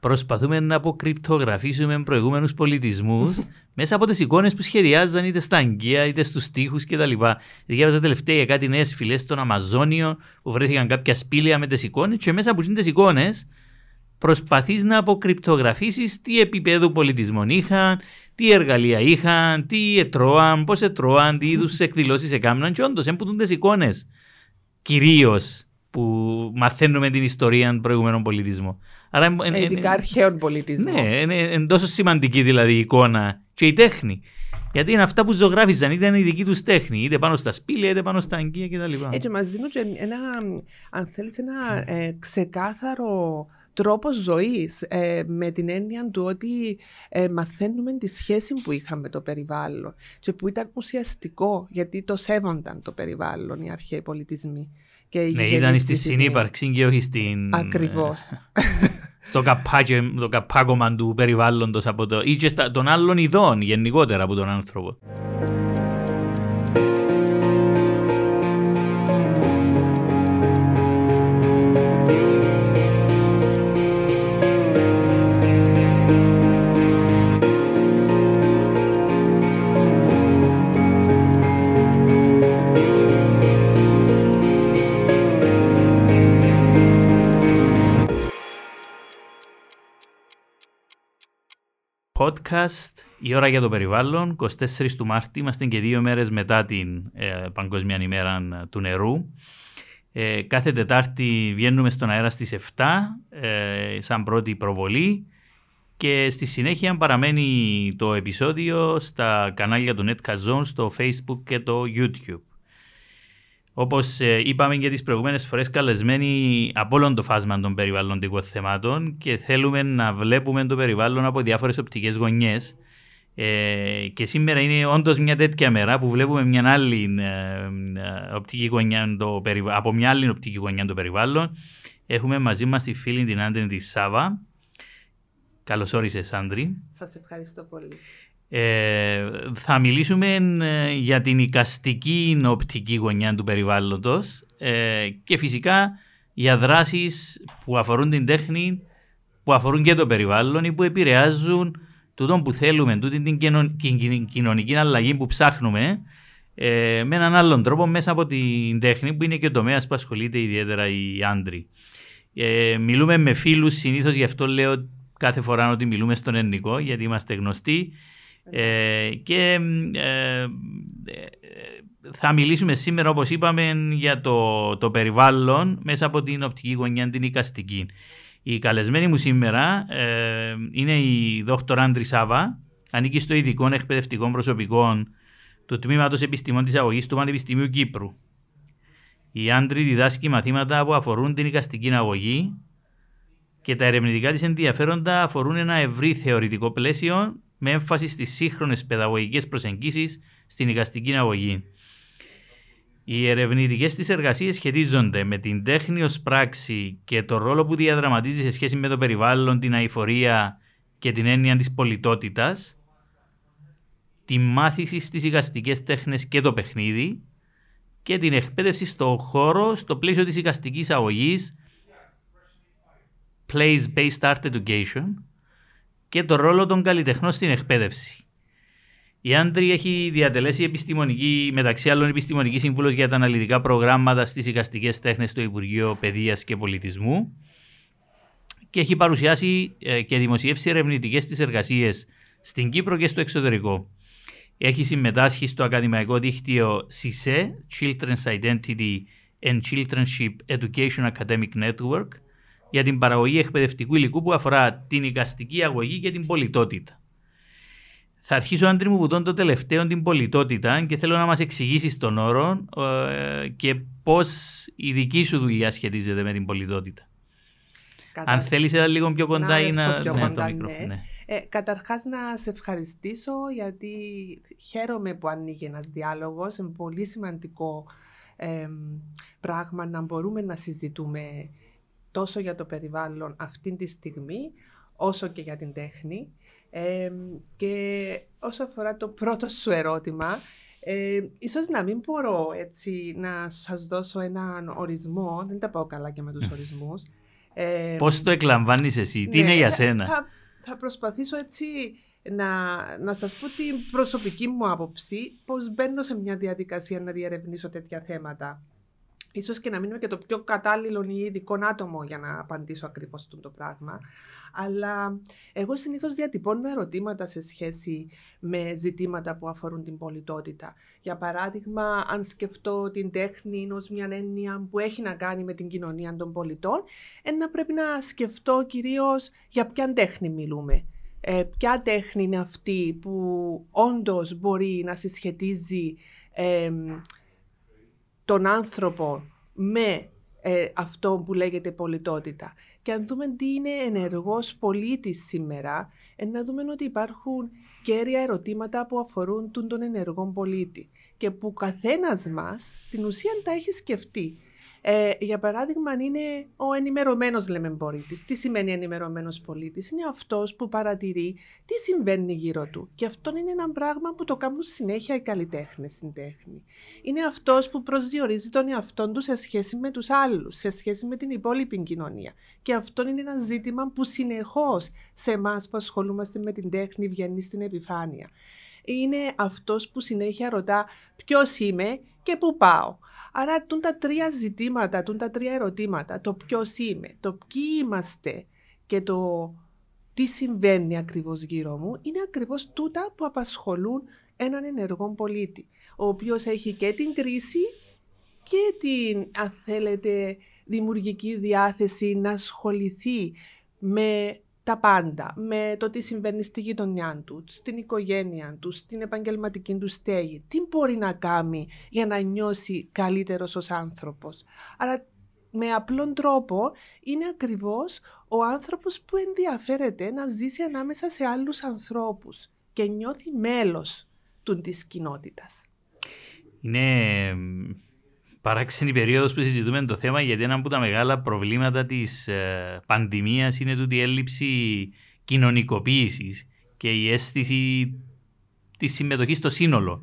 προσπαθούμε να αποκρυπτογραφήσουμε προηγούμενους πολιτισμούς μέσα από τις εικόνες που σχεδιάζαν είτε στα αγκία είτε στους τοίχους κτλ. Διάβαζα τελευταία για κάτι νέες φυλές των Αμαζόνιων που βρέθηκαν κάποια σπήλαια με τις εικόνες και μέσα από τις εικόνες προσπαθείς να αποκρυπτογραφήσεις τι επίπεδο πολιτισμών είχαν, τι εργαλεία είχαν, τι ετρώαν, πώς ετρώαν, τι είδους εκδηλώσεις έκαναν και όντως έμπутουν τις εικόνες κυρίως που μαθαίνουμε την ιστορία των προηγούμενων πολιτισμών. Άρα, ε, Ειδικά αρχαίων πολιτισμών. Ναι, είναι τόσο σημαντική δηλαδή η εικόνα και η τέχνη. Γιατί είναι αυτά που ζωγράφιζαν, ήταν η δική τους τέχνη, είτε πάνω στα σπήλαια, είτε πάνω στα αγκία κτλ. Έτσι, μας δίνουν ένα, αν θέλεις, ένα ε, ξεκάθαρο τρόπο ζωής ε, με την έννοια του ότι ε, μαθαίνουμε τη σχέση που είχαμε με το περιβάλλον και που ήταν ουσιαστικό γιατί το σέβονταν το περιβάλλον οι αρχαίοι πολιτισμοί. Και ναι, ήταν στη συνύπαρξη και όχι στην... Ακριβώς. Στο καπάκωμα του περιβάλλοντος από το, ή και των άλλων ειδών γενικότερα από τον άνθρωπο. Podcast «Η ώρα για το περιβάλλον». 24 του Μάρτη, είμαστε και δύο μέρες μετά την ε, Παγκοσμία ημέρα του νερού. Ε, κάθε Τετάρτη βγαίνουμε στον αέρα στις 7 ε, σαν πρώτη προβολή και στη συνέχεια παραμένει το επεισόδιο στα κανάλια του Netcast στο Facebook και το YouTube. Όπως ε, είπαμε και τις προηγούμενες φορές, καλεσμένοι από όλο το φάσμα των περιβαλλοντικών θεμάτων και θέλουμε να βλέπουμε το περιβάλλον από διάφορες οπτικές γωνιές. Ε, και σήμερα είναι όντως μια τέτοια μέρα που βλέπουμε μια άλλη ε, οπτική γωνιά το από μια άλλη οπτική γωνιά το περιβάλλον. Έχουμε μαζί μας τη φίλη την Άντρη της Σάβα. Καλώς όρισες, Άντρη. Σας ευχαριστώ πολύ. Ε, θα μιλήσουμε ε, για την οικαστική οπτική γωνιά του περιβάλλοντος ε, και φυσικά για δράσεις που αφορούν την τέχνη, που αφορούν και το περιβάλλον ή που επηρεάζουν τούτο που θέλουμε, τούτη την κοινωνική αλλαγή που ψάχνουμε ε, με έναν άλλον τρόπο μέσα από την τέχνη που είναι και ο τομέας που ασχολείται ιδιαίτερα οι άντροι. Ε, μιλούμε με φίλους συνήθως γι' αυτό λέω κάθε φορά ότι μιλούμε στον ελληνικό γιατί είμαστε γνωστοί ε, και ε, θα μιλήσουμε σήμερα όπως είπαμε για το, το περιβάλλον μέσα από την οπτική γωνιά την οικαστική. Η καλεσμένη μου σήμερα ε, είναι η δόκτωρα Άντρη Σάβα, ανήκει στο ειδικό εκπαιδευτικό προσωπικό του Τμήματος Επιστημών της Αγωγής του Πανεπιστημίου Κύπρου. Η Άντρη διδάσκει μαθήματα που αφορούν την οικαστική αγωγή και τα ερευνητικά της ενδιαφέροντα αφορούν ένα ευρύ θεωρητικό πλαίσιο με έμφαση στις σύγχρονες παιδαγωγικές προσεγγίσεις στην οικαστική αγωγή. Οι ερευνητικές της εργασίες σχετίζονται με την τέχνη ως πράξη και το ρόλο που διαδραματίζει σε σχέση με το περιβάλλον, την αηφορία και την έννοια της πολιτότητας, τη μάθηση στις οικαστικές τέχνες και το παιχνίδι και την εκπαίδευση στο χώρο στο πλαίσιο της οικαστικής αγωγής Place-Based Art Education και το ρόλο των καλλιτεχνών στην εκπαίδευση. Η Άντρη έχει διατελέσει επιστημονική, μεταξύ άλλων επιστημονική σύμβουλος για τα αναλυτικά προγράμματα στις οικαστικές τέχνες στο Υπουργείο Παιδείας και Πολιτισμού και έχει παρουσιάσει ε, και δημοσιεύσει ερευνητικές της εργασίες στην Κύπρο και στο εξωτερικό. Έχει συμμετάσχει στο ακαδημαϊκό δίκτυο CISE, Children's Identity and Childrenship Education Academic Network, για την παραγωγή εκπαιδευτικού υλικού που αφορά την οικαστική αγωγή και την πολιτότητα. Θα αρχίσω, Άντρη μου, που τον το τελευταίο την πολιτότητα και θέλω να μας εξηγήσεις τον όρο ε, και πώς η δική σου δουλειά σχετίζεται με την πολιτότητα. Κατα... Αν θέλεις ένα λίγο πιο κοντά να ή να... Πιο ναι, κοντά, το μικρόφωνο, ναι. ναι. Ε, καταρχάς να σε ευχαριστήσω γιατί χαίρομαι που ανοίγει ένας διάλογος. Είναι πολύ σημαντικό ε, πράγμα να μπορούμε να συζητούμε τόσο για το περιβάλλον αυτή τη στιγμή, όσο και για την τέχνη. και όσο αφορά το πρώτο σου ερώτημα, ε, ίσως να μην μπορώ έτσι να σας δώσω έναν ορισμό, δεν τα πάω καλά και με τους ορισμούς, Ε, Πώς το εκλαμβάνεις εσύ, τι ναι, είναι για θα- σένα; Θα, θα προσπαθήσω έτσι να, να σας πω την προσωπική μου άποψη, πώς μπαίνω σε μια διαδικασία να διερευνήσω τέτοια θέματα. Ίσως και να μην είμαι και το πιο κατάλληλο ή ειδικό άτομο για να απαντήσω ακριβώς αυτό το πράγμα. Αλλά εγώ συνήθως διατυπώνω ερωτήματα σε σχέση με ζητήματα που αφορούν την πολιτότητα. Για παράδειγμα, αν σκεφτώ την τέχνη ως μια έννοια που έχει να κάνει με την κοινωνία των πολιτών, ένα πρέπει να σκεφτώ κυρίως για ποια τέχνη μιλούμε. Ε, ποια τέχνη είναι αυτή που όντως μπορεί να συσχετίζει εμ, τον άνθρωπο με ε, αυτό που λέγεται πολιτότητα. Και αν δούμε τι είναι ενεργός πολίτης σήμερα, ε, να δούμε ότι υπάρχουν κέρια ερωτήματα που αφορούν τον, τον ενεργό πολίτη και που καθένας μας την ουσία τα έχει σκεφτεί. Ε, για παράδειγμα, αν είναι ο ενημερωμένος λέμε πολίτης. Τι σημαίνει ενημερωμένος πολίτης; Είναι αυτός που παρατηρεί τι συμβαίνει γύρω του. Και αυτό είναι ένα πράγμα που το κάνουν συνέχεια οι καλλιτέχνες στην τέχνη. Είναι αυτός που προσδιορίζει τον εαυτό του σε σχέση με τους άλλους, σε σχέση με την υπόλοιπη κοινωνία. Και αυτό είναι ένα ζήτημα που συνεχώς σε εμάς που ασχολούμαστε με την τέχνη βγαίνει στην επιφάνεια. Είναι αυτός που συνέχεια ρωτά ποιος είμαι και πού πάω. Άρα τούν τα τρία ζητήματα, τούν τα τρία ερωτήματα, το ποιος είμαι, το ποιοι είμαστε και το τι συμβαίνει ακριβώς γύρω μου, είναι ακριβώς τούτα που απασχολούν έναν ενεργό πολίτη, ο οποίος έχει και την κρίση και την, αν θέλετε, δημιουργική διάθεση να ασχοληθεί με τα πάντα, με το τι συμβαίνει στη γειτονιά του, στην οικογένεια του, στην επαγγελματική του στέγη. Τι μπορεί να κάνει για να νιώσει καλύτερος ως άνθρωπος. Άρα με απλόν τρόπο είναι ακριβώς ο άνθρωπος που ενδιαφέρεται να ζήσει ανάμεσα σε άλλους ανθρώπους και νιώθει μέλος του της κοινότητας. Είναι μ, παράξενη περίοδος που συζητούμε το θέμα γιατί ένα από τα μεγάλα προβλήματα της ε, πανδημίας είναι τούτη η έλλειψη κοινωνικοποίησης και η αίσθηση της συμμετοχής στο σύνολο.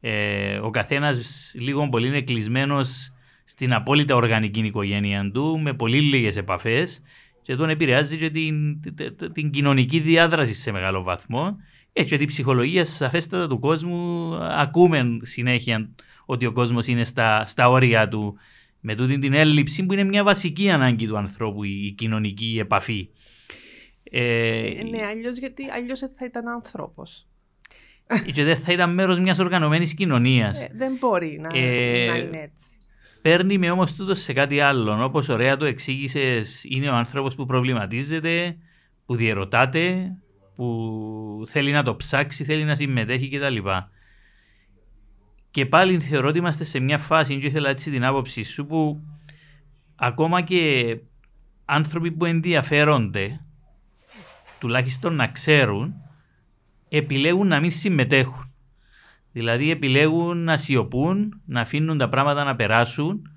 Ε, ο καθένας λίγο πολύ είναι κλεισμένος στην απόλυτα οργανική οικογένεια του με πολύ λίγες επαφές και τον επηρεάζει και την, την, την κοινωνική διάδραση σε μεγάλο βαθμό έτσι ότι η ψυχολογία σαφέστατα του κόσμου ακούμε συνέχεια ότι ο κόσμος είναι στα, στα όρια του με τούτη την έλλειψη που είναι μια βασική ανάγκη του ανθρώπου η, η κοινωνική επαφή. Ε, Ε, ναι, αλλιώς γιατί αλλιώς δεν θα ήταν άνθρωπος. και δεν θα ήταν μέρος μιας οργανωμένης κοινωνίας. Ε, δεν μπορεί να, Ε, να είναι έτσι. Παίρνει με όμως τούτο σε κάτι άλλο. Όπως ωραία το εξήγησες, είναι ο άνθρωπος που προβληματίζεται, που διερωτάται, που θέλει να το ψάξει, θέλει να συμμετέχει κτλ. Και πάλι θεωρώ ότι είμαστε σε μια φάση, και ήθελα έτσι την άποψη σου, που ακόμα και άνθρωποι που ενδιαφέρονται, τουλάχιστον να ξέρουν, επιλέγουν να μην συμμετέχουν. Δηλαδή επιλέγουν να σιωπούν, να αφήνουν τα πράγματα να περάσουν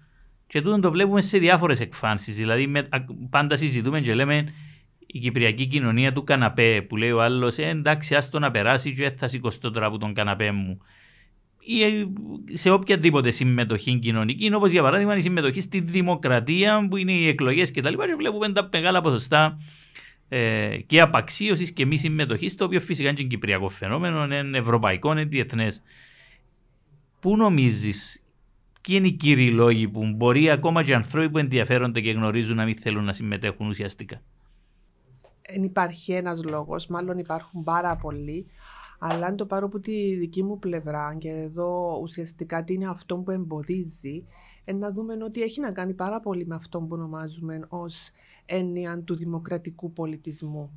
και τούτο το βλέπουμε σε διάφορες εκφάνσεις. Δηλαδή με, α- πάντα συζητούμε και λέμε η κυπριακή κοινωνία του καναπέ που λέει ο άλλος ε, εντάξει άστο να περάσει και θα σηκωστώ τώρα από τον καναπέ μου. Ή ε, σε οποιαδήποτε συμμετοχή κοινωνική, όπως για παράδειγμα η συμμετοχή στη δημοκρατία που είναι οι εκλογές και τα λοιπά και βλέπουμε τα μεγάλα ποσοστά ε, και απαξίωσης και μη συμμετοχής, το οποίο φυσικά είναι και κυπριακό φαινόμενο, είναι ευρωπαϊκό, είναι διεθνές. Πού νομίζεις, ποιοι είναι οι κύριοι λόγοι που μπορεί ακόμα και άνθρωποι που ενδιαφέρονται και γνωρίζουν να μην θέλουν να συμμετέχουν ουσιαστικά; Δεν υπάρχει ένας λόγος, μάλλον υπάρχουν πάρα πολλοί, αλλά αν το πάρω από τη δική μου πλευρά και εδώ ουσιαστικά τι είναι αυτό που εμποδίζει, ε, να δούμε ότι έχει να κάνει πάρα πολύ με αυτό που ονομάζουμε ως έννοια του δημοκρατικού πολιτισμού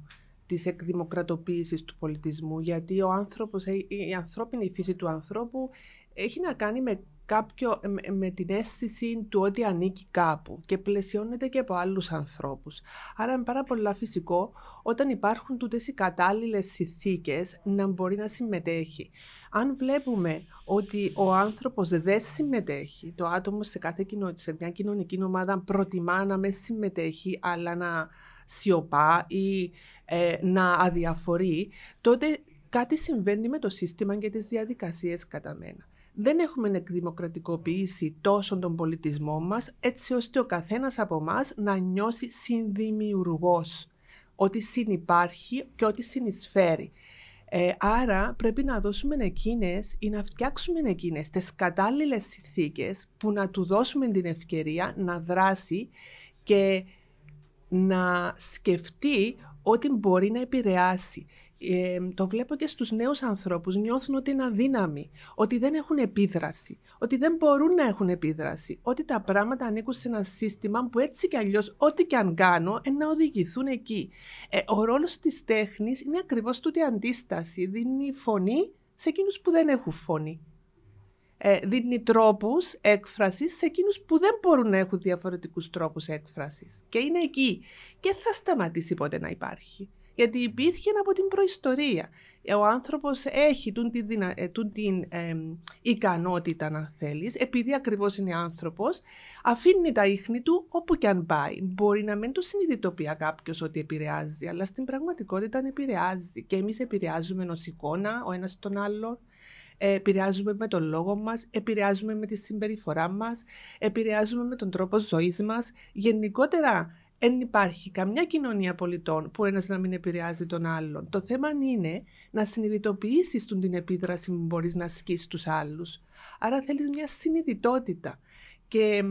της εκδημοκρατοποίησης του πολιτισμού, γιατί ο άνθρωπος, ε, η ανθρώπινη φύση του ανθρώπου έχει να κάνει με, κάποιο, με, με την αίσθηση του ότι ανήκει κάπου και πλαισιώνεται και από άλλους ανθρώπους. Άρα είναι πάρα πολύ φυσικό όταν υπάρχουν τούτες οι κατάλληλες συνθήκες να μπορεί να συμμετέχει. Αν βλέπουμε ότι ο άνθρωπος δεν συμμετέχει, το άτομο σε, κάθε κοινο... σε μια κοινωνική ομάδα προτιμά να με συμμετέχει αλλά να σιωπά ή ε, να αδιαφορεί, τότε κάτι συμβαίνει με το σύστημα και τις διαδικασίες κατά μένα. Δεν έχουμε εκδημοκρατικοποιήσει τόσο τον πολιτισμό μας έτσι ώστε ο καθένας από εμάς να νιώσει συνδημιουργός ότι συνυπάρχει και ότι συνεισφέρει. Ε, άρα πρέπει να δώσουμε εκείνες ή να φτιάξουμε εκείνες τις κατάλληλες συνθήκες που να του δώσουμε την ευκαιρία να δράσει και να σκεφτεί ότι μπορεί να επηρεάσει το βλέπω και στους νέους ανθρώπους, νιώθουν ότι είναι αδύναμοι, ότι δεν έχουν επίδραση, ότι δεν μπορούν να έχουν επίδραση, ότι τα πράγματα ανήκουν σε ένα σύστημα που έτσι κι αλλιώς ό,τι και αν κάνω να οδηγηθούν εκεί. Ε, ο ρόλος της τέχνης είναι ακριβώς τούτη αντίσταση, δίνει φωνή σε εκείνους που δεν έχουν φωνή. Ε, δίνει τρόπους έκφρασης σε εκείνους που δεν μπορούν να έχουν διαφορετικούς τρόπους έκφρασης. Και είναι εκεί. Και θα σταματήσει ποτέ να υπάρχει γιατί υπήρχε από την προϊστορία. Ο άνθρωπος έχει τούν την, δυνα... Ε, την ικανότητα, να θέλεις, επειδή ακριβώς είναι άνθρωπος, αφήνει τα ίχνη του όπου και αν πάει. Μπορεί να μην το συνειδητοποιεί κάποιος ότι επηρεάζει, αλλά στην πραγματικότητα επηρεάζει. Και εμείς επηρεάζουμε ως εικόνα ο ένας τον άλλον, επηρεάζουμε με τον λόγο μας, επηρεάζουμε με τη συμπεριφορά μας, επηρεάζουμε με τον τρόπο ζωής μας. Γενικότερα δεν υπάρχει καμιά κοινωνία πολιτών που ένας να μην επηρεάζει τον άλλον. Το θέμα είναι να συνειδητοποιήσεις την επίδραση που μπορείς να ασκήσεις στους άλλους. Άρα θέλεις μια συνειδητότητα. Και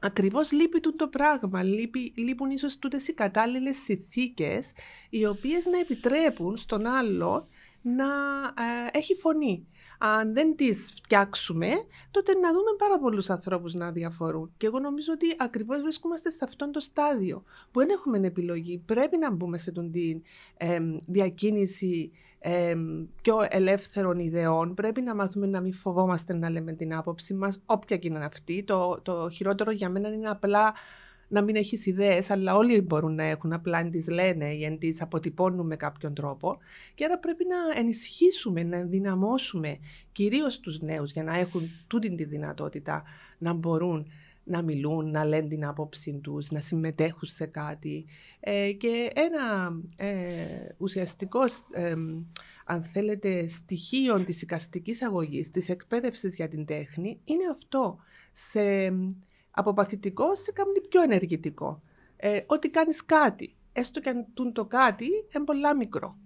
ακριβώς λείπει το πράγμα. Λείπει, λείπουν ίσως τούτες οι κατάλληλες συνθήκες οι οποίες να επιτρέπουν στον άλλο να ε, έχει φωνή αν δεν τις φτιάξουμε, τότε να δούμε πάρα πολλούς ανθρώπους να διαφορούν. Και εγώ νομίζω ότι ακριβώς βρισκόμαστε σε αυτό το στάδιο που δεν έχουμε επιλογή. Πρέπει να μπούμε σε τον την διακίνηση πιο ελεύθερων ιδεών. Πρέπει να μάθουμε να μην φοβόμαστε να λέμε την άποψη μας, όποια και είναι αυτή. Το, το χειρότερο για μένα είναι απλά να μην έχεις ιδέες, αλλά όλοι μπορούν να έχουν. Απλά αν τις λένε ή αν τις αποτυπώνουν με κάποιον τρόπο. Και άρα πρέπει να ενισχύσουμε, να ενδυναμώσουμε κυρίως τους νέους για να έχουν τούτη τη δυνατότητα να μπορούν να μιλούν, να λένε την άποψή τους, να συμμετέχουν σε κάτι. Ε, και ένα ε, ουσιαστικός, ε, αν θέλετε, στοιχείο της οικαστικής αγωγής, της εκπαίδευσης για την τέχνη, είναι αυτό. Σε από παθητικό σε κάνει πιο ενεργητικό. Ε, ότι κάνεις κάτι, έστω και αν το κάτι είναι πολλά μικρό.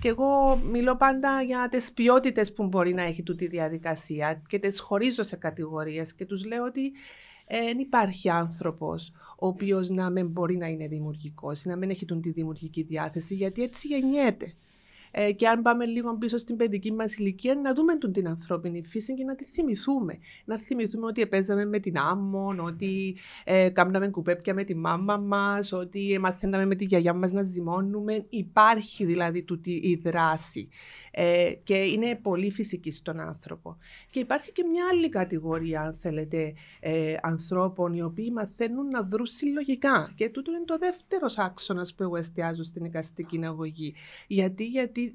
Και εγώ μιλώ πάντα για τις ποιότητες που μπορεί να έχει τούτη διαδικασία και τις χωρίζω σε κατηγορίες και τους λέω ότι δεν υπάρχει άνθρωπος ο οποίος να μην μπορεί να είναι δημιουργικός ή να μην έχει τη δημιουργική διάθεση γιατί έτσι γεννιέται. Ε, και αν πάμε λίγο πίσω στην παιδική μας ηλικία, να δούμε τον την ανθρώπινη φύση και να τη θυμηθούμε. Να θυμηθούμε ότι επέζαμε με την άμμον, ότι ε, κάμναμε κουπέπια με τη μάμα μας, ότι μαθαίναμε με τη γιαγιά μας να ζυμώνουμε. Υπάρχει δηλαδή τούτη η δράση. Ε, και είναι πολύ φυσική στον άνθρωπο. Και υπάρχει και μια άλλη κατηγορία, αν θέλετε, ε, ανθρώπων οι οποίοι μαθαίνουν να δρουν συλλογικά. Και τούτο είναι το δεύτερος άξονας που εγώ εστιάζω στην εικαστική αγωγή. Γιατί, γιατί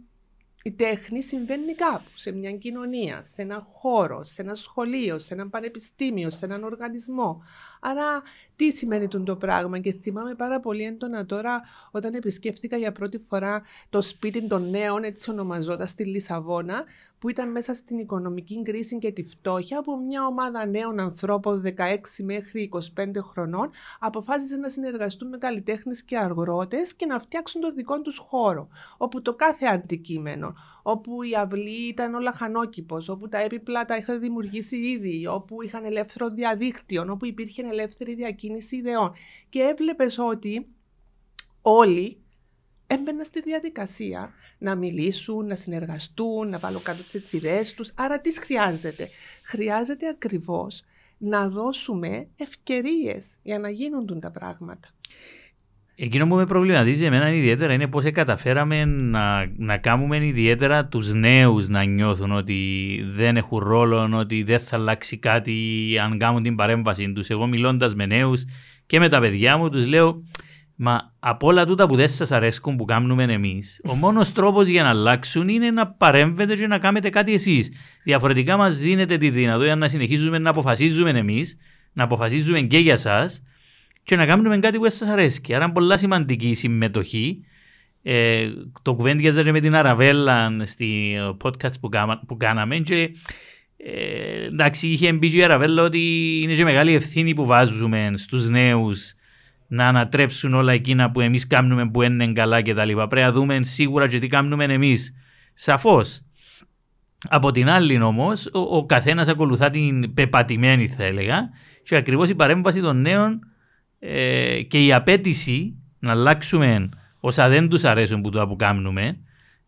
η τέχνη συμβαίνει κάπου, σε μια κοινωνία, σε ένα χώρο, σε ένα σχολείο, σε ένα πανεπιστήμιο, σε έναν οργανισμό. Άρα τι σημαίνει το πράγμα; Και θυμάμαι πάρα πολύ έντονα τώρα όταν επισκέφθηκα για πρώτη φορά το σπίτι των νέων, έτσι ονομαζόταν στη Λισαβόνα, που ήταν μέσα στην οικονομική κρίση και τη φτώχεια, από μια ομάδα νέων ανθρώπων 16 μέχρι 25 χρονών αποφάσισε να συνεργαστούν με καλλιτέχνες και αγρότε και να φτιάξουν το δικό τους χώρο, όπου το κάθε αντικείμενο, όπου η αυλή ήταν όλα χανόκηπος, όπου τα έπιπλα τα είχαν δημιουργήσει ήδη, όπου είχαν ελεύθερο διαδίκτυο, όπου υπήρχε ελεύθερη διακίνηση ιδεών. Και έβλεπες ότι όλοι έμπαιναν στη διαδικασία να μιλήσουν, να συνεργαστούν, να βάλουν κάτω τις ιδέες τους. Άρα τι χρειάζεται; Χρειάζεται ακριβώς να δώσουμε ευκαιρίες για να γίνουν τα πράγματα. Εκείνο που με προβληματίζει εμένα ιδιαίτερα είναι πώς καταφέραμε να, να κάνουμε ιδιαίτερα τους νέους να νιώθουν ότι δεν έχουν ρόλο, ότι δεν θα αλλάξει κάτι αν κάνουν την παρέμβαση τους. Εγώ μιλώντας με νέους και με τα παιδιά μου τους λέω Μα από όλα τούτα που δεν σας αρέσκουν που κάνουμε εμείς, ο μόνος τρόπος για να αλλάξουν είναι να παρέμβετε και να κάνετε κάτι εσείς. Διαφορετικά μας δίνετε τη δυνατότητα να συνεχίζουμε να αποφασίζουμε εμείς, να αποφασίζουμε και για εσά και να κάνουμε κάτι που δεν σας αρέσει. Άρα είναι πολύ σημαντική η συμμετοχή. Ε, το κουβέντιαζα με την Αραβέλα στη podcast που, κάμα, που κάναμε και Ε, εντάξει, είχε μπει και η Αραβέλα ότι είναι και μεγάλη ευθύνη που βάζουμε στους νέους να ανατρέψουν όλα εκείνα που εμείς κάνουμε που είναι καλά και τα λοιπά. Πρέπει να δούμε σίγουρα και τι κάνουμε εμείς. Σαφώς. Από την άλλη όμως, ο, ο καθένας ακολουθά την πεπατημένη, θα έλεγα, και ακριβώς η παρέμβαση των νέων ε, και η απέτηση να αλλάξουμε όσα δεν τους αρέσουν που το που κάνουμε,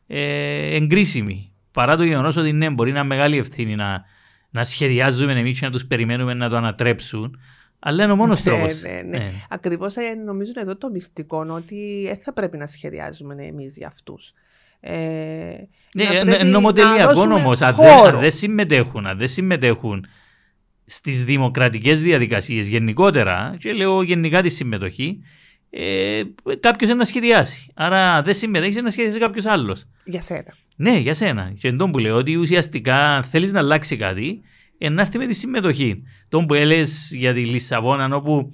ε, εγκρίσιμη. Παρά το γεγονός ότι ναι, μπορεί να είναι μεγάλη ευθύνη να, να σχεδιάζουμε εμείς και να τους περιμένουμε να το ανατρέψουν. Αλλά είναι ο μόνος ναι, τρόπος. Ναι, ναι. ναι. Ακριβώς ε, νομίζω εδώ το μυστικό ότι δεν θα πρέπει να σχεδιάζουμε εμείς για αυτούς. Ε, ναι, νομοτελειακό όμω. Αν δεν συμμετέχουν, αν δεν συμμετέχουν στις δημοκρατικές διαδικασίες γενικότερα, και λέω γενικά τη συμμετοχή, ε, κάποιος να σχεδιάσει. Άρα δεν συμμετέχεις να σχεδιάσει κάποιος άλλος. Για σένα. Ναι, για σένα. Και εντό που λέω ότι ουσιαστικά θέλεις να αλλάξει κάτι, ε, να έρθει με τη συμμετοχή. Τον που έλεγε για τη Λισαβόνα, όπου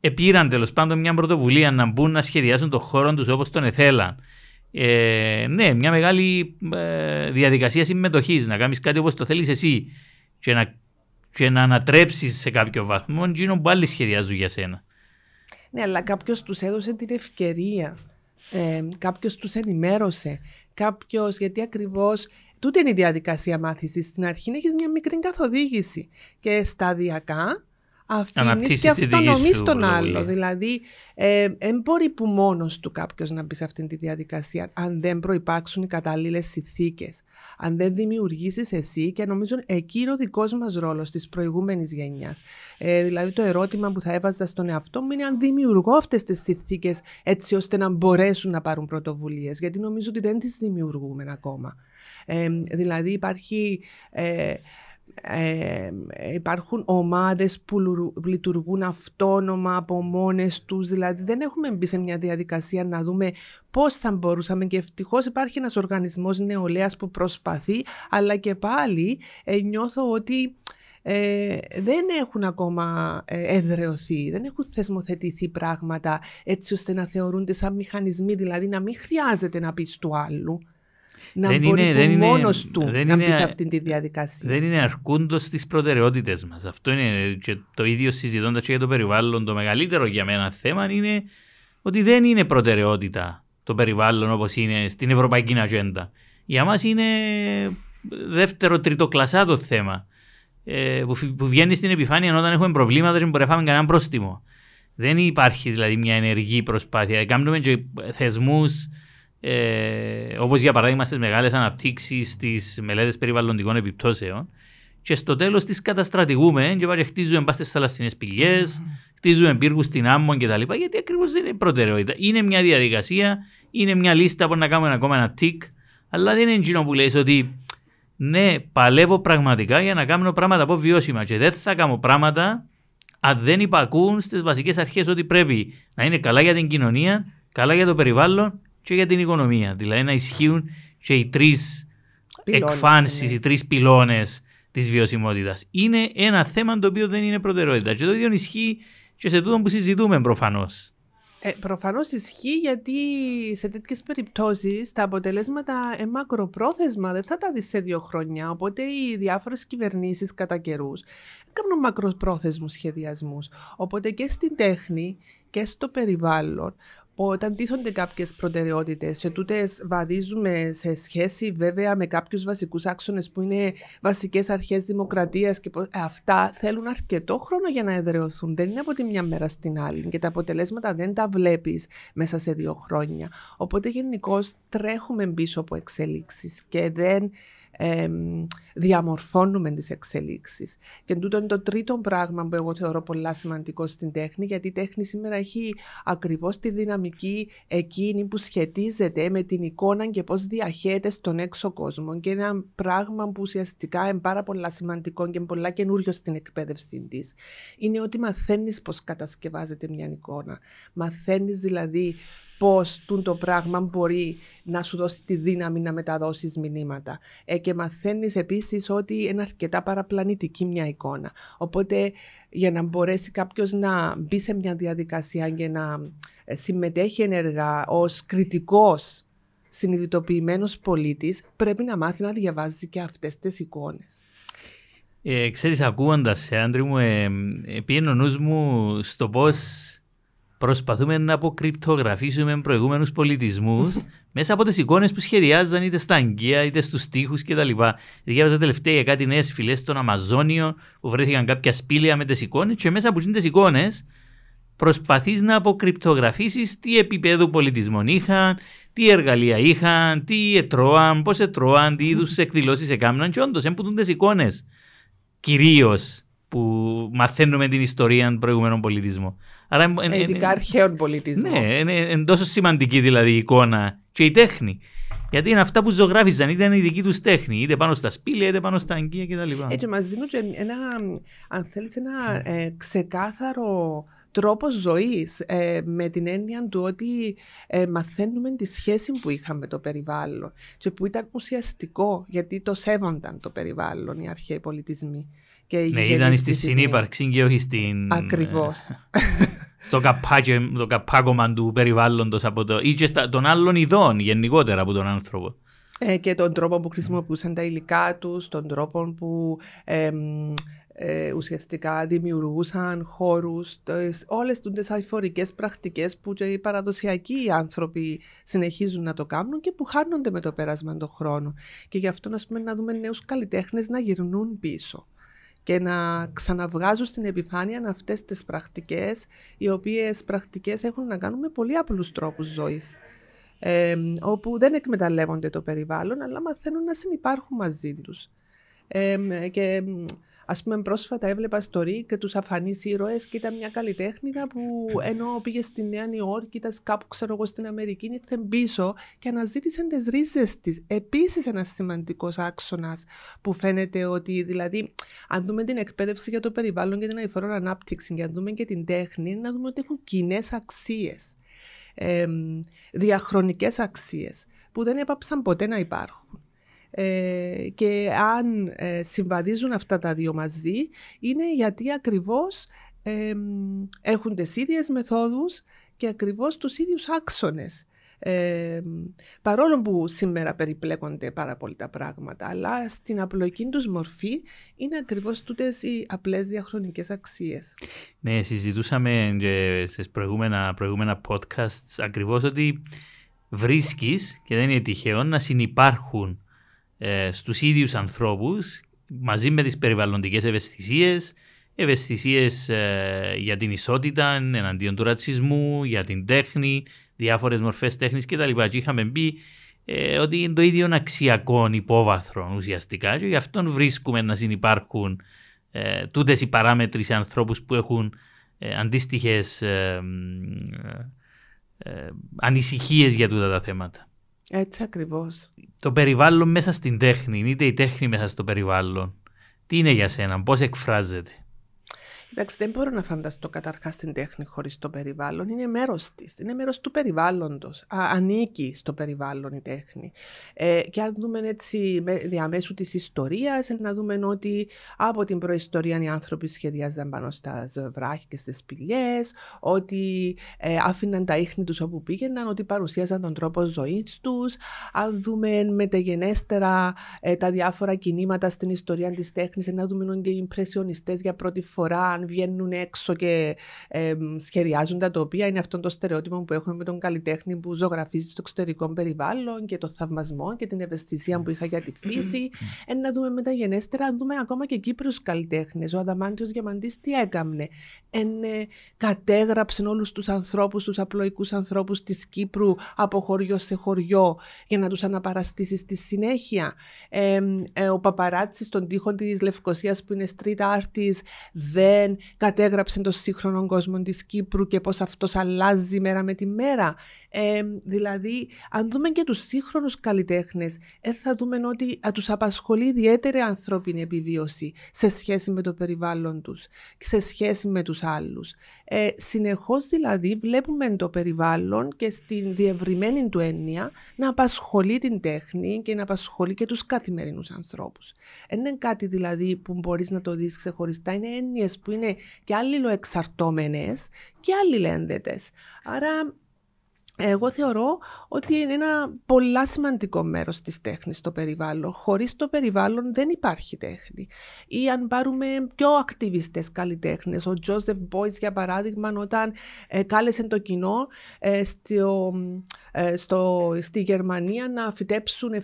επήραν τέλος πάντων μια πρωτοβουλία να μπουν να σχεδιάσουν τον χώρο τους όπως τον εθέλαν. Ε, ναι, μια μεγάλη ε, διαδικασία συμμετοχής. Να κάνεις κάτι όπως το θέλεις εσύ και να, και να ανατρέψεις σε κάποιο βαθμό εκείνο που άλλοι σχεδιάζουν για σένα. Ναι, αλλά κάποιος τους έδωσε την ευκαιρία. Ε, κάποιος τους ενημέρωσε. Κάποιος, γιατί ακριβώς τούτη είναι η διαδικασία μάθησης. Στην αρχή έχεις μια μικρή καθοδήγηση και σταδιακά αφήνεις και αυτονομείς τον άλλο. Δηλαδή, δεν ε, μπορεί που μόνος του κάποιος να μπει σε αυτή τη διαδικασία, αν δεν προπάρξουν οι κατάλληλες συνθήκες. Αν δεν δημιουργήσεις εσύ, και νομίζω εκεί είναι ο δικός μας ρόλος της προηγούμενης γενιάς. Ε, δηλαδή, το ερώτημα που θα έβαζα στον εαυτό μου είναι αν δημιουργώ αυτές τις συνθήκες έτσι ώστε να μπορέσουν να πάρουν πρωτοβουλίες. Γιατί νομίζω ότι δεν τις δημιουργούμε ακόμα. Ε, δηλαδή, υπάρχει. Ε, ε, υπάρχουν ομάδες που λειτουργούν αυτόνομα από μόνες τους, δηλαδή δεν έχουμε μπει σε μια διαδικασία να δούμε πώς θα μπορούσαμε και ευτυχώς υπάρχει ένας οργανισμός νεολαίας που προσπαθεί, αλλά και πάλι ε, νιώθω ότι ε, δεν έχουν ακόμα ε, εδρεωθεί, δεν έχουν θεσμοθετηθεί πράγματα έτσι ώστε να θεωρούνται σαν μηχανισμοί, δηλαδή να μην χρειάζεται να πεις του άλλου να δεν μπορεί είναι, δεν μόνος του δεν να είναι, μπει σε αυτή τη διαδικασία. Δεν είναι αρκούντος στις προτεραιότητες μας. Αυτό είναι και το ίδιο συζητώντας και για το περιβάλλον. Το μεγαλύτερο για μένα θέμα είναι ότι δεν είναι προτεραιότητα το περιβάλλον όπως είναι στην ευρωπαϊκή ατζέντα. Για μας είναι δεύτερο, τρίτο κλασσά το θέμα. Ε, που, που βγαίνει στην επιφάνεια όταν έχουμε προβλήματα δεν μπορεί να φάμε κανένα πρόστιμο. Δεν υπάρχει δηλαδή μια ενεργή προσπάθεια. Κάνουμε και θεσμούς ε, όπως για παράδειγμα στις μεγάλες αναπτύξεις, στις μελέτες περιβαλλοντικών επιπτώσεων και στο τέλος τις καταστρατηγούμε και πάμε χτίζουμε πας στις θαλασσινές πηγές, χτίζουμε πύργους στην άμμο κτλ. Γιατί ακριβώς δεν είναι προτεραιότητα. Είναι μια διαδικασία, είναι μια λίστα που να κάνουμε ακόμα ένα τικ, αλλά δεν είναι εκείνο που λέει ότι ναι, παλεύω πραγματικά για να κάνω πράγματα από βιώσιμα και δεν θα κάνω πράγματα αν δεν υπακούν στις βασικές αρχές ότι πρέπει να είναι καλά για την κοινωνία, καλά για το περιβάλλον και για την οικονομία. Δηλαδή να ισχύουν και οι τρεις εκφάνσεις, οι τρεις πυλώνες της βιωσιμότητας. Είναι ένα θέμα το οποίο δεν είναι προτεραιότητα. Και το ίδιο ισχύει και σε τούτο που συζητούμε προφανώς. Ε, Προφανώς ισχύει γιατί σε τέτοιες περιπτώσεις τα αποτελέσματα ε, μακροπρόθεσμα δεν θα τα δεις σε δύο χρόνια. Οπότε οι διάφορες κυβερνήσεις κατά καιρούς κάνουν μακροπρόθεσμους σχεδιασμούς. Οπότε και στην τέχνη και στο περιβάλλον όταν τίθονται κάποιες προτεραιότητες, σε τούτες βαδίζουμε σε σχέση βέβαια με κάποιους βασικούς άξονες που είναι βασικές αρχές δημοκρατίας και ε, αυτά θέλουν αρκετό χρόνο για να εδραιωθούν. Δεν είναι από τη μια μέρα στην άλλη και τα αποτελέσματα δεν τα βλέπεις μέσα σε δύο χρόνια. Οπότε γενικώς τρέχουμε πίσω από εξελίξεις και δεν ε, διαμορφώνουμε τις εξελίξεις. Και τούτο είναι το τρίτο πράγμα που εγώ θεωρώ πολύ σημαντικό στην τέχνη, γιατί η τέχνη σήμερα έχει ακριβώς τη δυναμική εκείνη που σχετίζεται με την εικόνα και πώς διαχέεται στον έξω κόσμο. Και ένα πράγμα που ουσιαστικά είναι πάρα πολύ σημαντικό και πολλά καινούριο στην εκπαίδευση της. είναι ότι μαθαίνεις πώς κατασκευάζεται μια εικόνα. Μαθαίνεις δηλαδή πώς το πράγμα μπορεί να σου δώσει τη δύναμη να μεταδώσεις μηνύματα. Ε, και μαθαίνεις επίσης ότι είναι αρκετά παραπλανητική μια εικόνα. Οπότε για να μπορέσει κάποιος να μπει σε μια διαδικασία και να ε, συμμετέχει ενεργά ως κριτικός συνειδητοποιημένος πολίτης, πρέπει να μάθει να διαβάζει και αυτές τις εικόνες. Ε, ξέρεις, ακούγοντας σε άντρη μου, ε, ε, πήγαινε ο νους μου στο πώς προσπαθούμε να αποκρυπτογραφήσουμε προηγούμενους πολιτισμούς μέσα από τις εικόνες που σχεδιάζαν είτε στα αγκία είτε στους τοίχους κτλ. Διάβαζα τελευταία για κάτι νέες φυλές στον Αμαζόνιο που βρέθηκαν κάποια σπήλαια με τις εικόνες και μέσα από τις εικόνες προσπαθείς να αποκρυπτογραφήσεις τι επίπεδο πολιτισμών είχαν, τι εργαλεία είχαν, τι ετρώαν, πώς ετρώαν, τι είδους εκδηλώσεις έκαναν και όντως έμπутουν τις εικόνες κυρίως που μαθαίνουμε την ιστορία των προηγούμενων πολιτισμών. Άρα, ε, Ειδικά αρχαίων πολιτισμών. Ναι, είναι τόσο σημαντική δηλαδή η εικόνα και η τέχνη. Γιατί είναι αυτά που ζωγράφιζαν, ήταν η δική τους τέχνη, είτε πάνω στα σπήλαια, είτε πάνω στα αγκία κτλ. Έτσι, μας δίνουν ένα, αν θέλεις, ένα ε, ξεκάθαρο τρόπο ζωής ε, με την έννοια του ότι ε, μαθαίνουμε τη σχέση που είχαμε με το περιβάλλον και που ήταν ουσιαστικό γιατί το σέβονταν το περιβάλλον οι αρχαίοι πολιτισμοί. Και ναι, ήταν στη συνύπαρξη και όχι στην... Ακριβώς. στο το καπάκωμα του περιβάλλοντος από το. ή και των άλλων ειδών γενικότερα από τον άνθρωπο. Ε, και τον τρόπο που χρησιμοποιούσαν τα υλικά τους, τον τρόπο που ε, ε, ουσιαστικά δημιουργούσαν χώρους, όλες τις αηφορικές πρακτικές που και οι παραδοσιακοί άνθρωποι συνεχίζουν να το κάνουν και που χάνονται με το πέρασμα των χρόνων. Και γι' αυτό πούμε, να δούμε νέους καλλιτέχνες να γυρνούν πίσω και να ξαναβγάζουν στην επιφάνεια αυτές τις πρακτικές, οι οποίες πρακτικές έχουν να κάνουν με πολύ απλούς τρόπους ζωής. Ε, όπου δεν εκμεταλλεύονται το περιβάλλον, αλλά μαθαίνουν να συνεπάρχουν μαζί τους. Ε, και Α πούμε, πρόσφατα έβλεπα στο ΡΙΚ και τους αφανείς ήρωες και ήταν μια καλλιτέχνηδα που ενώ πήγες στη Νέα Νιόρκη, ήταν κάπου, ξέρω εγώ, στην Αμερική, ήρθε πίσω και αναζήτησε τις ρίζες της. Επίσης, ένας σημαντικός άξονας που φαίνεται ότι, δηλαδή, αν δούμε την εκπαίδευση για το περιβάλλον και την αηφόρον ανάπτυξη, και αν δούμε και την τέχνη, να δούμε ότι έχουν κοινέ αξίες. Ε, διαχρονικές αξίες που δεν έπαψαν ποτέ να υπάρχουν. Ε, και αν ε, συμβαδίζουν αυτά τα δύο μαζί είναι γιατί ακριβώς ε, έχουν τις ίδιες μεθόδους και ακριβώς τους ίδιους άξονες. Ε, παρόλο που σήμερα περιπλέκονται πάρα πολύ τα πράγματα, αλλά στην απλοϊκή τους μορφή είναι ακριβώς τούτες οι απλές διαχρονικές αξίες. Ναι, συζητούσαμε και στις προηγούμενα, προηγούμενα podcasts ακριβώς ότι βρίσκεις, και δεν είναι τυχαίο, να συνεπάρχουν ε, στους ίδιους ανθρώπους μαζί με τις περιβαλλοντικές ευαισθησίες, ευαισθησίες ε, για την ισότητα εναντίον του ρατσισμού, για την τέχνη, διάφορες μορφές τέχνης κτλ. Και είχαμε πει ε, ότι είναι το ίδιο αξιακό υπόβαθρο ουσιαστικά και γι' αυτό βρίσκουμε να συνεπάρχουν ε, τούτες οι παράμετροι σε ανθρώπους που έχουν ε, αντίστοιχες ε, ε, ανησυχίες για τούτα τα θέματα. Έτσι ακριβώς. Το περιβάλλον μέσα στην τέχνη, είτε η τέχνη μέσα στο περιβάλλον. Τι είναι για σένα, πώς εκφράζεται; Εντάξει, δεν μπορώ να φανταστώ καταρχάς την τέχνη χωρίς το περιβάλλον. Είναι μέρος της. Είναι μέρος του περιβάλλοντος. Ανήκει στο περιβάλλον η τέχνη. Ε, και αν δούμε έτσι διαμέσου της ιστορίας, να δούμε ότι από την προϊστορία οι άνθρωποι σχεδιάζαν πάνω στα βράχια και στις σπηλιές, ότι ε, άφηναν τα ίχνη τους όπου πήγαιναν, ότι παρουσίαζαν τον τρόπο ζωής τους. Αν δούμε μεταγενέστερα ε, τα διάφορα κινήματα στην ιστορία της τέχνης, να δούμε ότι οι ιμπρεσιονιστέ για πρώτη φορά βγαίνουν έξω και ε, σχεδιάζουν τα τοπία. Είναι αυτό το στερεότυπο που έχουμε με τον καλλιτέχνη που ζωγραφίζει στο εξωτερικό περιβάλλον και το θαυμασμό και την ευαισθησία που είχα για τη φύση. ε, να δούμε μεταγενέστερα, να δούμε ακόμα και Κύπρους καλλιτέχνες. Ο Αδαμάντιος Διαμαντής τι έκανε. Ε, κατέγραψε όλους τους ανθρώπους, τους απλοϊκούς ανθρώπους της Κύπρου από χωριό σε χωριό για να τους αναπαραστήσει στη συνέχεια; Ε, ε, ο Παπαράτσι στον τοίχο της Λευκοσίας που είναι street artist δεν κατέγραψε τον σύγχρονο κόσμο της Κύπρου και πώς αυτός αλλάζει μέρα με τη μέρα. Ε, δηλαδή, αν δούμε και τους σύγχρονους καλλιτέχνες, ε, θα δούμε ότι α, τους απασχολεί ιδιαίτερη ανθρώπινη επιβίωση σε σχέση με το περιβάλλον τους και σε σχέση με τους άλλους. Ε, συνεχώς δηλαδή βλέπουμε το περιβάλλον και στην διευρυμένη του έννοια να απασχολεί την τέχνη και να απασχολεί και τους καθημερινούς ανθρώπους. Είναι κάτι δηλαδή που μπορείς να το δεις ξεχωριστά, είναι έννοιες που είναι και αλληλοεξαρτώμενες και αλληλένδετες. Άρα εγώ θεωρώ ότι είναι ένα πολύ σημαντικό μέρος της τέχνης το περιβάλλον. Χωρίς το περιβάλλον δεν υπάρχει τέχνη. Ή αν πάρουμε πιο ακτιβιστές καλλιτέχνες, ο Τζόσεφ Μπόις για παράδειγμα όταν ε, κάλεσε το κοινό ε, στο, ε, στο, στη Γερμανία να φυτέψουν 7.000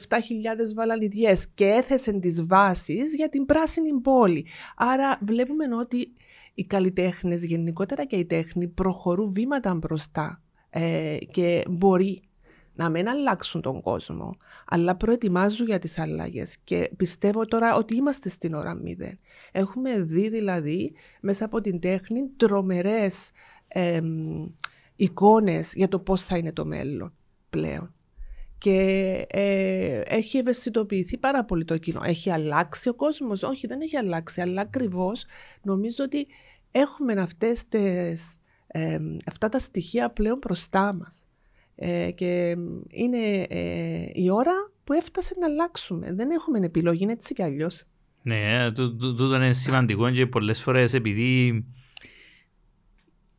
βαλανιδιές και έθεσε τις βάσεις για την πράσινη πόλη. Άρα βλέπουμε ότι οι καλλιτέχνες γενικότερα και η τέχνη προχωρούν βήματα μπροστά ε, και μπορεί να μην αλλάξουν τον κόσμο, αλλά προετοιμάζουν για τις αλλαγές και πιστεύω τώρα ότι είμαστε στην ώρα μηδέν. Έχουμε δει δηλαδή μέσα από την τέχνη τρομερές ε, εικόνες για το πώς θα είναι το μέλλον πλέον. Και ε, έχει ευαισθητοποιηθεί πάρα πολύ το κοινό. Έχει αλλάξει ο κόσμος; Όχι, δεν έχει αλλάξει, αλλά ακριβώς νομίζω ότι έχουμε αυτές τις αυτά τα στοιχεία πλέον μπροστά μας. Ε, και είναι ε, η ώρα που έφτασε να αλλάξουμε. Δεν έχουμε επιλογή, είναι έτσι κι αλλιώς. Ναι, τούτο είναι σημαντικό και πολλές φορές επειδή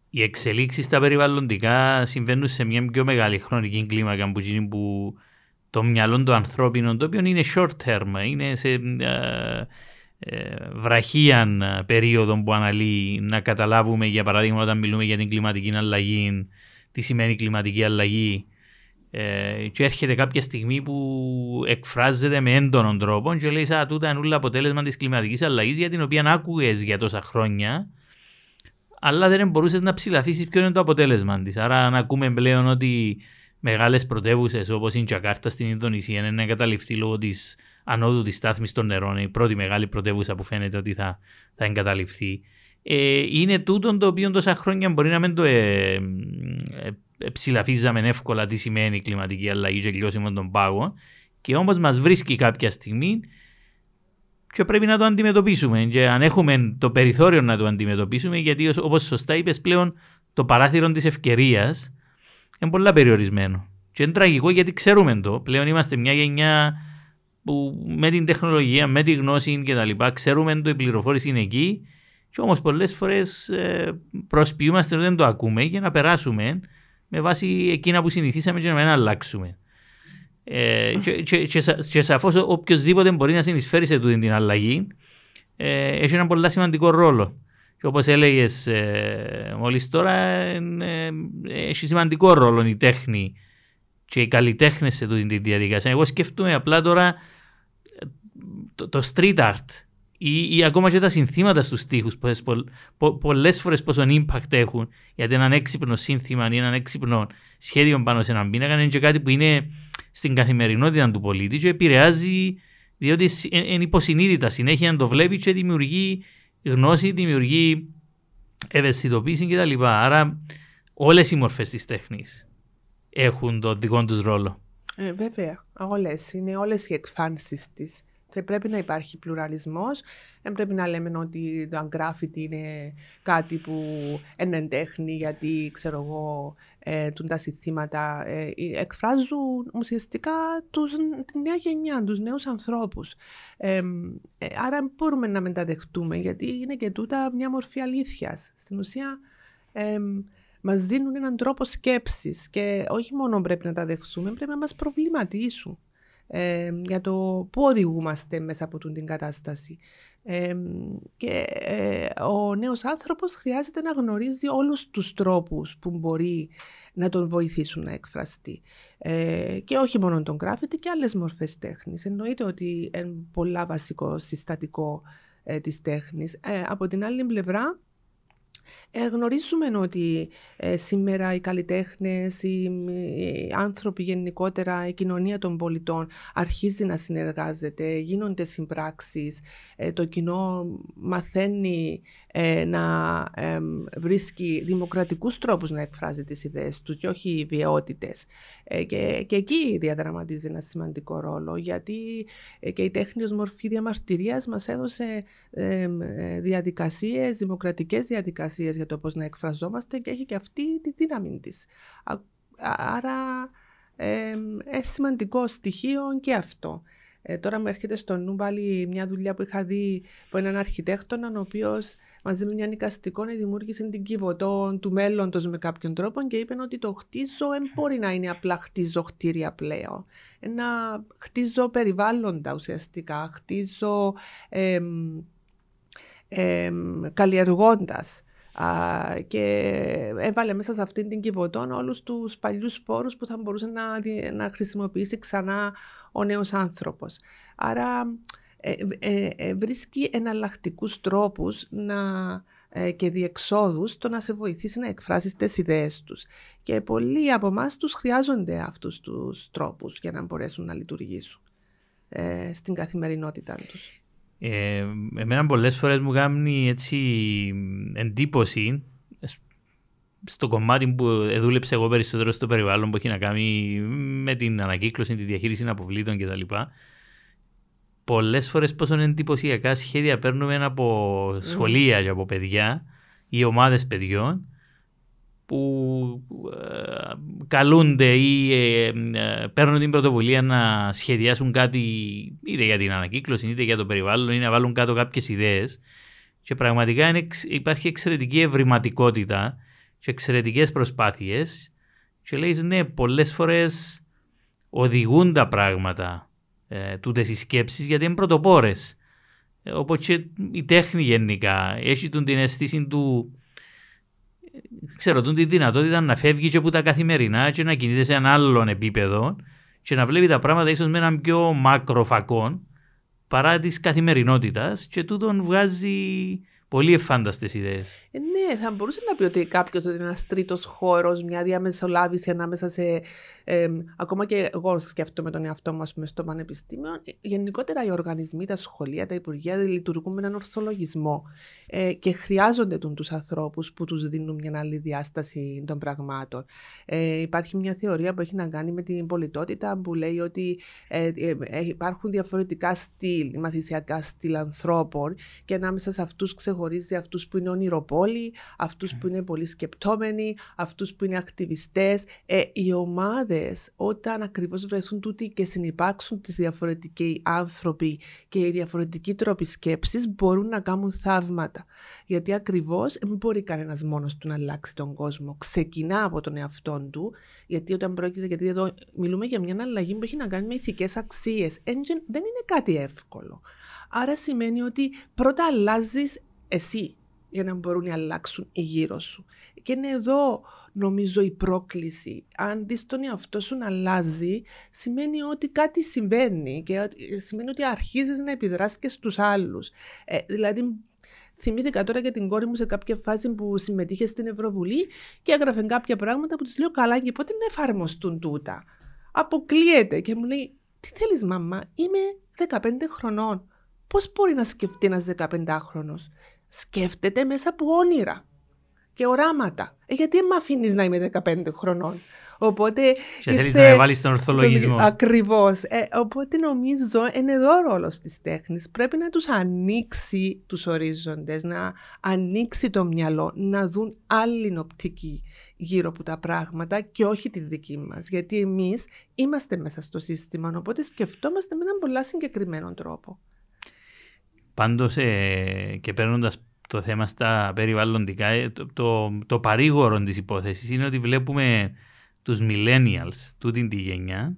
οι εξελίξεις στα περιβαλλοντικά συμβαίνουν σε μια πιο μεγάλη χρονική κλίμακα που, που το μυαλό του ανθρώπινου, το οποίο είναι short term, είναι σε uh, ε, βραχίαν ε, περίοδο που αναλύει να καταλάβουμε για παράδειγμα όταν μιλούμε για την κλιματική αλλαγή τι σημαίνει κλιματική αλλαγή ε, και έρχεται κάποια στιγμή που εκφράζεται με έντονον τρόπο και λέει σαν τούτα είναι αποτέλεσμα της κλιματικής αλλαγής για την οποία άκουγες για τόσα χρόνια αλλά δεν μπορούσες να ψηλαφίσεις ποιο είναι το αποτέλεσμα της. Άρα, αν ακούμε πλέον ότι μεγάλες πρωτεύουσες όπως η Τζακάρτα στην Ινδονησία είναι εγκαταλειφθεί λόγω της ανόδου της στάθμης των νερών, η πρώτη μεγάλη πρωτεύουσα που φαίνεται ότι θα, θα εγκαταλειφθεί. Ε, είναι τούτο το οποίο τόσα χρόνια μπορεί να μην το ε, ε, ε ψηλαφίζαμε εύκολα τι σημαίνει η κλιματική αλλαγή και λιώσιμο των πάγων και όμως μας βρίσκει κάποια στιγμή και πρέπει να το αντιμετωπίσουμε. Και αν έχουμε το περιθώριο να το αντιμετωπίσουμε, γιατί όπως σωστά είπες πλέον, το παράθυρο της ευκαιρίας είναι πολύ περιορισμένο. Και είναι τραγικό γιατί ξέρουμε το. Πλέον είμαστε μια γενιά που με την τεχνολογία, με τη γνώση και τα λοιπά, ξέρουμε ότι η πληροφόρηση είναι εκεί και όμως πολλές φορές ε, προσποιούμαστε ότι δεν το ακούμε για να περάσουμε με βάση εκείνα που συνηθίσαμε και να μην αλλάξουμε. Ε, και, και, και, και σαφώς οποιοδήποτε μπορεί να συνεισφέρει σε τούτη την αλλαγή ε, έχει ένα πολύ σημαντικό ρόλο. Και όπως έλεγες ε, μόλις τώρα, ε, έχει σημαντικό ρόλο η τέχνη και οι καλλιτέχνες σε τούτη τη διαδικασία. Εγώ σκέφτομαι απλά τώρα το, το street art ή, ή, ακόμα και τα συνθήματα στους στίχους πο, πο, πολλές φορές πόσο impact έχουν γιατί έναν έξυπνο σύνθημα ή έναν έξυπνο σχέδιο πάνω σε έναν πίνακα είναι και κάτι που είναι στην καθημερινότητα του πολίτη και επηρεάζει διότι είναι υποσυνείδητα συνέχεια να το βλέπει και δημιουργεί γνώση, δημιουργεί ευαισθητοποίηση κτλ. Άρα όλες οι μορφές της τέχνης έχουν τον δικό τους ρόλο. Ε, βέβαια, όλε. Είναι όλες οι εκφάνσεις της. Και πρέπει να υπάρχει πλουραλισμός. Δεν πρέπει να λέμε ότι το αγκράφιτι είναι κάτι που είναι τέχνη γιατί ξέρω εγώ ε, τα συστήματα ε, εκφράζουν ουσιαστικά τους, τη νέα γενιά, τους νέους ανθρώπους. Ε, ε, άρα μπορούμε να μεταδεχτούμε γιατί είναι και τούτα μια μορφή αλήθειας. Στην ουσία Μας δίνουν έναν τρόπο σκέψης και όχι μόνο πρέπει να τα δεχθούμε, πρέπει να μας προβληματίσουν ε, για το πού οδηγούμαστε μέσα από την κατάσταση. Ε, και ε, ο νέος άνθρωπος χρειάζεται να γνωρίζει όλους τους τρόπους που μπορεί να τον βοηθήσουν να εκφραστεί. Ε, και όχι μόνο τον γράφεται και άλλες μορφές τέχνης. Εννοείται ότι είναι πολλά βασικό συστατικό ε, της τέχνης. Ε, από την άλλη πλευρά ε, γνωρίζουμε ότι ε, σήμερα οι καλλιτέχνες, οι, οι, άνθρωποι γενικότερα, η κοινωνία των πολιτών αρχίζει να συνεργάζεται, γίνονται συμπράξεις, ε, το κοινό μαθαίνει ε, να βρίσκει δημοκρατικούς τρόπους να εκφράζει τις ιδέες τους και όχι βιαιότητες. Ε, και, και εκεί διαδραματίζει ένα σημαντικό ρόλο γιατί ε, και η τέχνης ως μορφή διαμαρτυρίας μας έδωσε διαδικασίες, δημοκρατικές διαδικασίες για το πώς να εκφραζόμαστε και έχει και αυτή τη δύναμη της. Άρα ε, σημαντικό στοιχείο και αυτό. Ε, τώρα μου έρχεται στο νου πάλι μια δουλειά που είχα δει από έναν αρχιτέκτονα, ο οποίος μαζί με μια νοικαστικό δημιούργησε την κυβωτό του μέλλοντος με κάποιον τρόπο και είπε ότι το χτίζω δεν μπορεί να είναι απλά χτίζω κτίρια πλέον. Ένα χτίζω περιβάλλοντα ουσιαστικά, χτίζω ε, ε, καλλιεργώντας και έβαλε μέσα σε αυτήν την κυβωτόν όλους τους παλιούς σπόρους που θα μπορούσε να, να χρησιμοποιήσει ξανά ο νέος άνθρωπος. Άρα ε, ε, ε, βρίσκει εναλλακτικούς τρόπους να, και διεξόδους το να σε βοηθήσει να εκφράσεις τις ιδέες τους. Και πολλοί από εμάς τους χρειάζονται αυτούς τους τρόπους για να μπορέσουν να λειτουργήσουν στην καθημερινότητά τους. Ε, εμένα πολλές φορές μου κάνει έτσι εντύπωση στο κομμάτι που δούλεψε εγώ περισσότερο στο περιβάλλον που έχει να κάνει με την ανακύκλωση, τη διαχείριση αποβλήτων κτλ. Πολλές φορές πόσο εντυπωσιακά σχέδια παίρνουμε από σχολεία και από παιδιά ή ομάδες παιδιών που ε, καλούνται ή ε, ε, παίρνουν την πρωτοβουλία να σχεδιάσουν κάτι είτε για την ανακύκλωση είτε για το περιβάλλον ή να βάλουν κάτω κάποιες ιδέες και πραγματικά υπάρχει εξαιρετική ευρηματικότητα και εξαιρετικές προσπάθειες και λέει ναι πολλές φορές οδηγούν τα πράγματα ε, τούτες οι σκέψεις γιατί είναι πρωτοπόρες. Όπως και η τέχνη γενικά έχει την αίσθηση του ξέρω, τη δυνατότητα να φεύγει και από τα καθημερινά και να κινείται σε ένα άλλο επίπεδο και να βλέπει τα πράγματα ίσως με έναν πιο μακροφακό παρά της καθημερινότητας και τούτον βγάζει πολύ εφάνταστες ιδέες. Ε, ναι, θα μπορούσε να πει ότι κάποιος ότι είναι ένας τρίτος χώρος, μια διαμεσολάβηση ανάμεσα σε. Ε, ακόμα και εγώ σκέφτομαι τον εαυτό μου, στο πανεπιστήμιο. Ε, γενικότερα οι οργανισμοί, τα σχολεία, τα υπουργεία λειτουργούν με έναν ορθολογισμό ε, και χρειάζονται τους ανθρώπους που τους δίνουν μια άλλη διάσταση των πραγμάτων. Ε, υπάρχει μια θεωρία που έχει να κάνει με την πολιτότητα που λέει ότι ε, ε, ε υπάρχουν διαφορετικά στυλ, μαθησιακά στυλ ανθρώπων και ανάμεσα σε αυτούς ξεχωρίζει αυτούς που είναι ονειροπόλοι, αυτούς που είναι πολύ σκεπτόμενοι, αυτούς που είναι ακτιβιστές. Ε, οι ομάδες, όταν ακριβώς βρεθούν τούτοι και συνεπάρξουν τις διαφορετικοί άνθρωποι και οι διαφορετικοί τρόποι σκέψης, μπορούν να κάνουν θαύματα. Γιατί ακριβώς δεν μπορεί κανένας μόνος του να αλλάξει τον κόσμο. Ξεκινά από τον εαυτό του, γιατί όταν πρόκειται, γιατί εδώ μιλούμε για μια αλλαγή που έχει να κάνει με ηθικές αξίες. Δεν είναι κάτι εύκολο. Άρα σημαίνει ότι πρώτα αλλάζεις εσύ για να μπορούν να αλλάξουν οι γύρω σου. Και είναι εδώ νομίζω η πρόκληση. Αν δεις τον εαυτό σου να αλλάζει, σημαίνει ότι κάτι συμβαίνει και σημαίνει ότι αρχίζεις να επιδράσεις και στους άλλους. Ε, δηλαδή, θυμήθηκα τώρα και την κόρη μου σε κάποια φάση που συμμετείχε στην Ευρωβουλή και έγραφε κάποια πράγματα που της λέω καλά και πότε να εφαρμοστούν τούτα; Αποκλείεται και μου λέει, τι θέλεις μαμά, είμαι 15 χρονών. Πώς μπορεί να σκεφτεί ένας 15χρονος σκέφτεται μέσα από όνειρα και οράματα. Ε, γιατί με αφήνεις να είμαι 15 χρονών; Οπότε. Και θέλεις να βάλει τον ορθολογισμό. Ακριβώς. Ε, οπότε νομίζω είναι εδώ ο ρόλος της τέχνης. Πρέπει να τους ανοίξει τους ορίζοντες, να ανοίξει το μυαλό, να δουν άλλη οπτική γύρω από τα πράγματα και όχι τη δική μας. Γιατί εμείς είμαστε μέσα στο σύστημα, οπότε σκεφτόμαστε με έναν πολύ συγκεκριμένο τρόπο. Πάντως ε, και παίρνοντας το θέμα στα περιβαλλοντικά, ε, το, το, το παρήγορο της υπόθεσης είναι ότι βλέπουμε τους millennials, τούτη τη γενιά,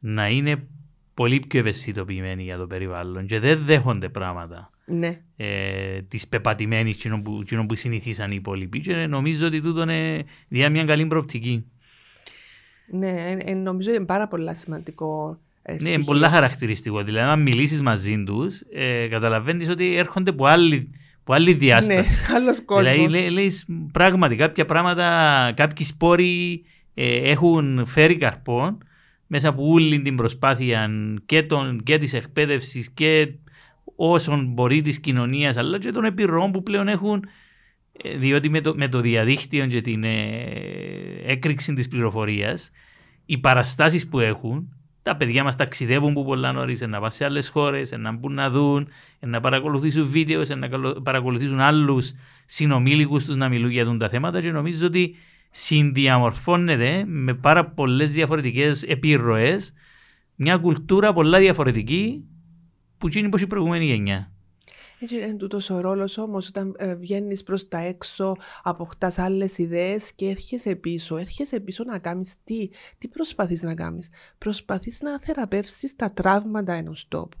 να είναι πολύ πιο ευαισθητοποιημένοι για το περιβάλλον και δεν δέχονται πράγματα. Ναι. Ε, τη πεπατημένη που, που συνηθίσαν οι υπόλοιποι. Και νομίζω ότι τούτο είναι διά μια καλή προοπτική. Ναι, ε, νομίζω είναι πάρα πολύ σημαντικό ε, ναι, είναι πολλά χαρακτηριστικό. Δηλαδή, αν μιλήσεις μαζί τους, ε, καταλαβαίνεις ότι έρχονται από άλλη, από άλλη διάσταση. Ναι, άλλο κόσμος. Δηλαδή, λέει πράγματι κάποια πράγματα, κάποιοι σπόροι ε, έχουν φέρει καρπών μέσα από όλη την προσπάθεια και, τον, και της εκπαίδευσης και όσων μπορεί της κοινωνίας, αλλά και των επιρροών που πλέον έχουν ε, διότι με το, με το διαδίκτυο και την ε, έκρηξη της πληροφορίας οι παραστάσεις που έχουν τα παιδιά μας ταξιδεύουν που πολλά νωρίς, να πάνε σε άλλες χώρες, να μπουν να δουν, να παρακολουθήσουν βίντεο, να παρακολουθήσουν άλλους συνομήλικους τους να μιλούν για τα θέματα. Και νομίζω ότι συνδιαμορφώνεται με πάρα πολλές διαφορετικές επιρροές μια κουλτούρα πολλά διαφορετική που γίνει πως η προηγούμενη γενιά. Έτσι είναι τούτος ο ρόλος όμως όταν ε, βγαίνεις προς τα έξω, αποκτάς άλλες ιδέες και έρχεσαι πίσω. Έρχεσαι πίσω να κάνεις τι, τι προσπαθείς να κάνεις. Προσπαθείς να θεραπεύσεις τα τραύματα ενός τόπου.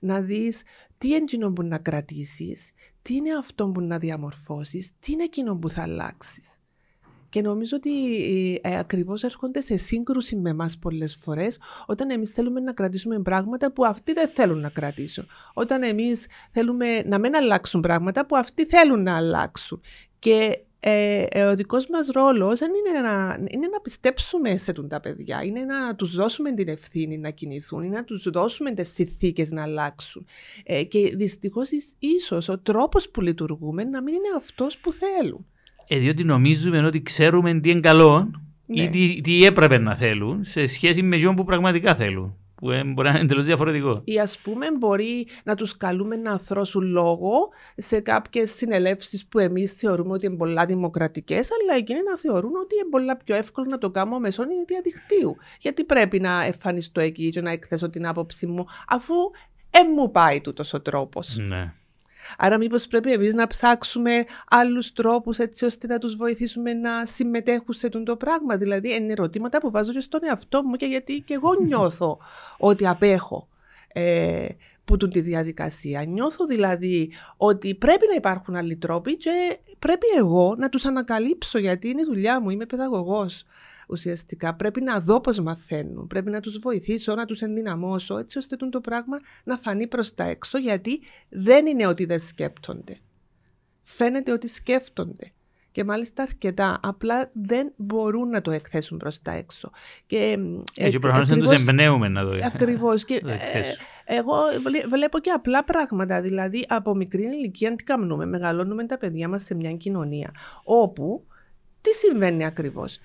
Να δεις τι είναι που να κρατήσεις, τι είναι αυτό που να διαμορφώσεις, τι είναι εκείνο που θα αλλάξεις. Και νομίζω ότι ε, ακριβώς έρχονται σε σύγκρουση με εμάς πολλές φορές όταν εμείς θέλουμε να κρατήσουμε πράγματα που αυτοί δεν θέλουν να κρατήσουν. Όταν εμείς θέλουμε να μην αλλάξουν πράγματα που αυτοί θέλουν να αλλάξουν. Και ε, ε, ο δικός μας ρόλος είναι να, είναι να πιστέψουμε σε τον τα παιδιά, είναι να τους δώσουμε την ευθύνη να κινηθούν, είναι να τους δώσουμε τις συνθήκες να αλλάξουν. Ε, και δυστυχώς ίσως ο τρόπος που λειτουργούμε να μην είναι αυτός που θέλουν. Ε, διότι νομίζουμε ότι ξέρουμε τι είναι καλό ναι. ή τι, τι έπρεπε να θέλουν σε σχέση με εκείνο που πραγματικά θέλουν. Που μπορεί να είναι εντελώς διαφορετικό. Ή ας πούμε, μπορεί να τους καλούμε να θρώσουν λόγο σε κάποιες συνελεύσεις που εμείς θεωρούμε ότι είναι πολλά δημοκρατικές, αλλά εκείνοι να θεωρούν ότι είναι πολλά πιο εύκολο να το κάνουμε μέσω διαδικτύου. Γιατί πρέπει να εμφανιστώ εκεί και να εκθέσω την άποψή μου, αφού ε, μου πάει τούτος ο τρόπος. Ναι. Άρα μήπως πρέπει εμείς να ψάξουμε άλλους τρόπους έτσι ώστε να τους βοηθήσουμε να συμμετέχουν σε το πράγμα; Δηλαδή είναι ερωτήματα που βάζω και στον εαυτό μου και γιατί και εγώ νιώθω ότι απέχω. Ε, που του τη διαδικασία. Νιώθω δηλαδή ότι πρέπει να υπάρχουν άλλοι τρόποι και πρέπει εγώ να τους ανακαλύψω γιατί είναι η δουλειά μου, είμαι παιδαγωγός ουσιαστικά. Πρέπει να δω πώς μαθαίνουν. Πρέπει να τους βοηθήσω, να τους ενδυναμώσω, έτσι ώστε το πράγμα να φανεί προς τα έξω, γιατί δεν είναι ότι δεν σκέπτονται. Φαίνεται ότι σκέφτονται. Και μάλιστα αρκετά. Απλά δεν μπορούν να το εκθέσουν προς τα έξω. Και, Έτσι, ε, προφανώς δεν τους εμπνέουμε να το Ακριβώς. Και ε, εγώ βλέπω και απλά πράγματα. Δηλαδή, από μικρή ηλικία τι κάνουμε. Μεγαλώνουμε τα παιδιά μας σε μια κοινωνία όπου τι συμβαίνει ακριβώς;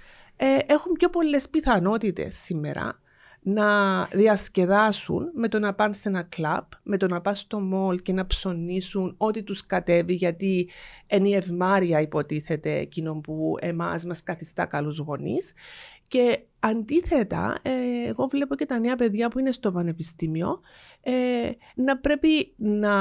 Ε, έχουν πιο πολλές πιθανότητες σήμερα να διασκεδάσουν με το να πάνε σε ένα κλαμπ, με το να πάνε στο μόλ και να ψωνίσουν ό,τι τους κατέβει γιατί είναι η ευμάρεια υποτίθεται εκείνο που εμάς μας καθιστά καλούς γονείς. Και αντίθετα ε, εγώ βλέπω και τα νέα παιδιά που είναι στο πανεπιστήμιο ε, να πρέπει να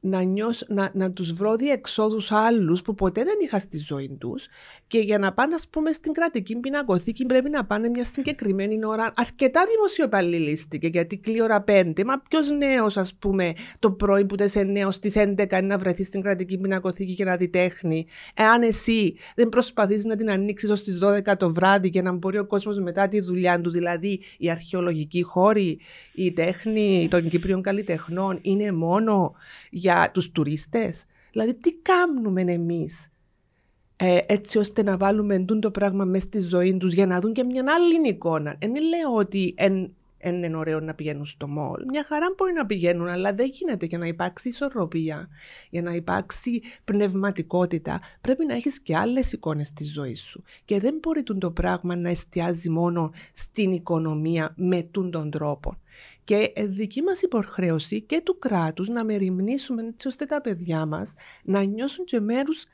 να, νιώσω, να, να τους βρω διεξόδους άλλους που ποτέ δεν είχα στη ζωή τους και για να πάνε ας πούμε στην κρατική πινακοθήκη πρέπει να πάνε μια συγκεκριμένη ώρα αρκετά δημοσιοπαλληλίστηκε γιατί κλεί ώρα 5 μα ποιος νέος ας πούμε το πρωί που τεσαι νέο στις 11 να βρεθείς στην κρατική πινακοθήκη και να δει τέχνη. Εάν εσύ δεν προσπαθείς να την ανοίξεις ως τις 12 το βράδυ και να μπορεί ο κόσμος μετά τη δουλειά του δηλαδή η αρχαιολογική χώρη η τέχνη των Κύπριων καλλιτεχνών είναι μόνο για για τους τουρίστες. Δηλαδή τι κάνουμε εμείς ε, έτσι ώστε να βάλουμε το πράγμα μέσα στη ζωή τους για να δουν και μια άλλη εικόνα. Δεν λέω ότι εν, εν είναι ωραίο να πηγαίνουν στο μόλ. Μια χαρά μπορεί να πηγαίνουν, αλλά δεν γίνεται για να υπάρξει ισορροπία, για να υπάρξει πνευματικότητα. Πρέπει να έχεις και άλλες εικόνες στη ζωή σου. Και δεν μπορεί το πράγμα να εστιάζει μόνο στην οικονομία με τον τρόπο. Και δική μας υποχρέωση και του κράτους να μεριμνήσουμε έτσι ώστε τα παιδιά μας να νιώσουν και μέρους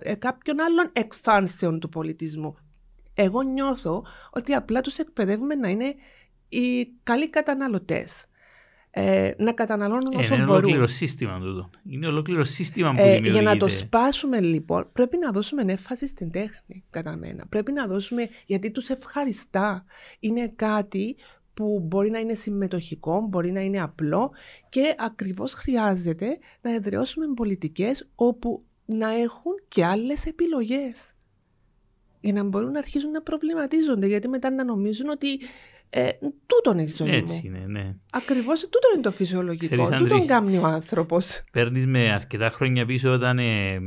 ε, κάποιων άλλων εκφάνσεων του πολιτισμού. Εγώ νιώθω ότι απλά τους εκπαιδεύουμε να είναι οι καλοί καταναλωτές. Ε, να καταναλώνουν όσο είναι μπορούν. Είναι ολόκληρο σύστημα τούτο. Είναι ολόκληρο σύστημα που ε, Για να το σπάσουμε λοιπόν πρέπει να δώσουμε έμφαση στην τέχνη κατά μένα. Πρέπει να δώσουμε γιατί τους ευχαριστά. Είναι κάτι που μπορεί να είναι συμμετοχικό, μπορεί να είναι απλό και ακριβώς χρειάζεται να εδραιώσουμε πολιτικές όπου να έχουν και άλλες επιλογές. Για να μπορούν να αρχίσουν να προβληματίζονται, γιατί μετά να νομίζουν ότι ε, τούτο είναι η ζωή Έτσι είναι, ναι. Ακριβώς τούτο είναι το φυσιολογικό, τούτο κάνει ο άνθρωπος. Παίρνεις με αρκετά χρόνια πίσω όταν ε,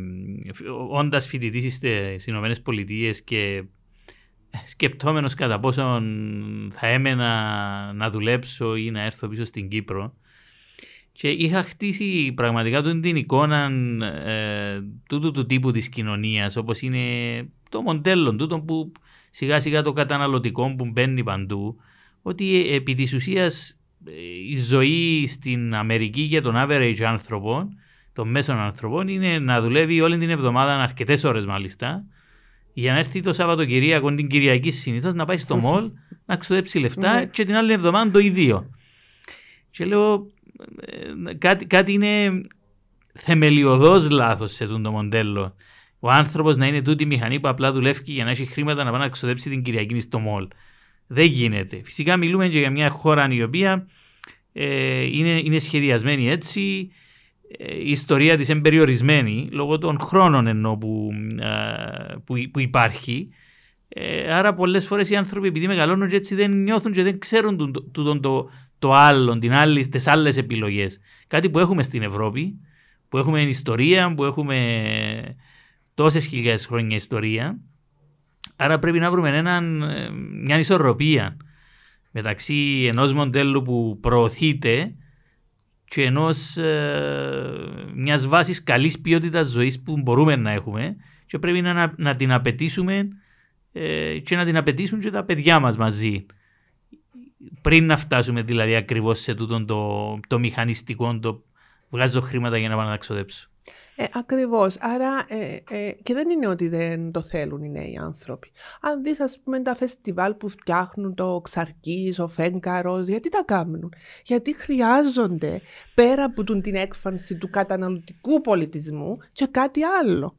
όντας φοιτητής στις Ηνωμένες Πολιτείες και σκεπτόμενος κατά πόσο θα έμενα να δουλέψω ή να έρθω πίσω στην Κύπρο. Και είχα χτίσει πραγματικά την εικόνα ε, τούτου του τύπου της κοινωνίας όπως είναι το μοντέλο τούτο που σιγά σιγά το καταναλωτικό που μπαίνει παντού ότι ε, επί της ουσίας ε, η ζωή στην Αμερική για τον average άνθρωπο των μέσων ανθρώπων είναι να δουλεύει όλη την εβδομάδα αρκετές ώρες μάλιστα για να έρθει το Σαββατοκυριακό την Κυριακή συνήθως να πάει στο μολ να ξοδέψει λεφτά Ναι. και την άλλη εβδομάδα το ίδιο. Και λέω ε, κάτι, κάτι είναι θεμελιωδώς λάθος σε τούτο το μοντέλο. Ο άνθρωπος να είναι τούτη η μηχανή που απλά δουλεύει για να έχει χρήματα να πάει να ξοδέψει την Κυριακή στο μολ. Δεν γίνεται. Φυσικά μιλούμε και για μια χώρα η οποία ε, είναι, είναι σχεδιασμένη έτσι. Ε, η ιστορία της είναι περιορισμένη λόγω των χρόνων ενώ που, ε, που, που υπάρχει. Ε, άρα πολλές φορές οι άνθρωποι επειδή μεγαλώνουν και έτσι δεν νιώθουν και δεν ξέρουν το, το, το, το, το άλλο, την άλλη, τις άλλες επιλογές. Κάτι που έχουμε στην Ευρώπη, που έχουμε ιστορία, που έχουμε τόσες χιλιάδες χρόνια ιστορία. Άρα πρέπει να βρούμε έναν, ε, μια ισορροπία μεταξύ ενός μοντέλου που προωθείται και ενός ε, μιας βάσης καλής ποιότητας ζωής που μπορούμε να έχουμε και πρέπει να, να την απαιτήσουμε ε, και να την απαιτήσουν και τα παιδιά μας μαζί πριν να φτάσουμε δηλαδή ακριβώς σε τούτο το, το μηχανιστικό το βγάζω χρήματα για να πάω να τα ξοδέψω. Ε, ακριβώς. Άρα ε, ε, και δεν είναι ότι δεν το θέλουν οι νέοι άνθρωποι. Αν δεις ας πούμε τα φεστιβάλ που φτιάχνουν το Ξαρκής, ο Φέγκαρος, γιατί τα κάνουν. Γιατί χρειάζονται πέρα από τον- την έκφανση του καταναλωτικού πολιτισμού και κάτι άλλο.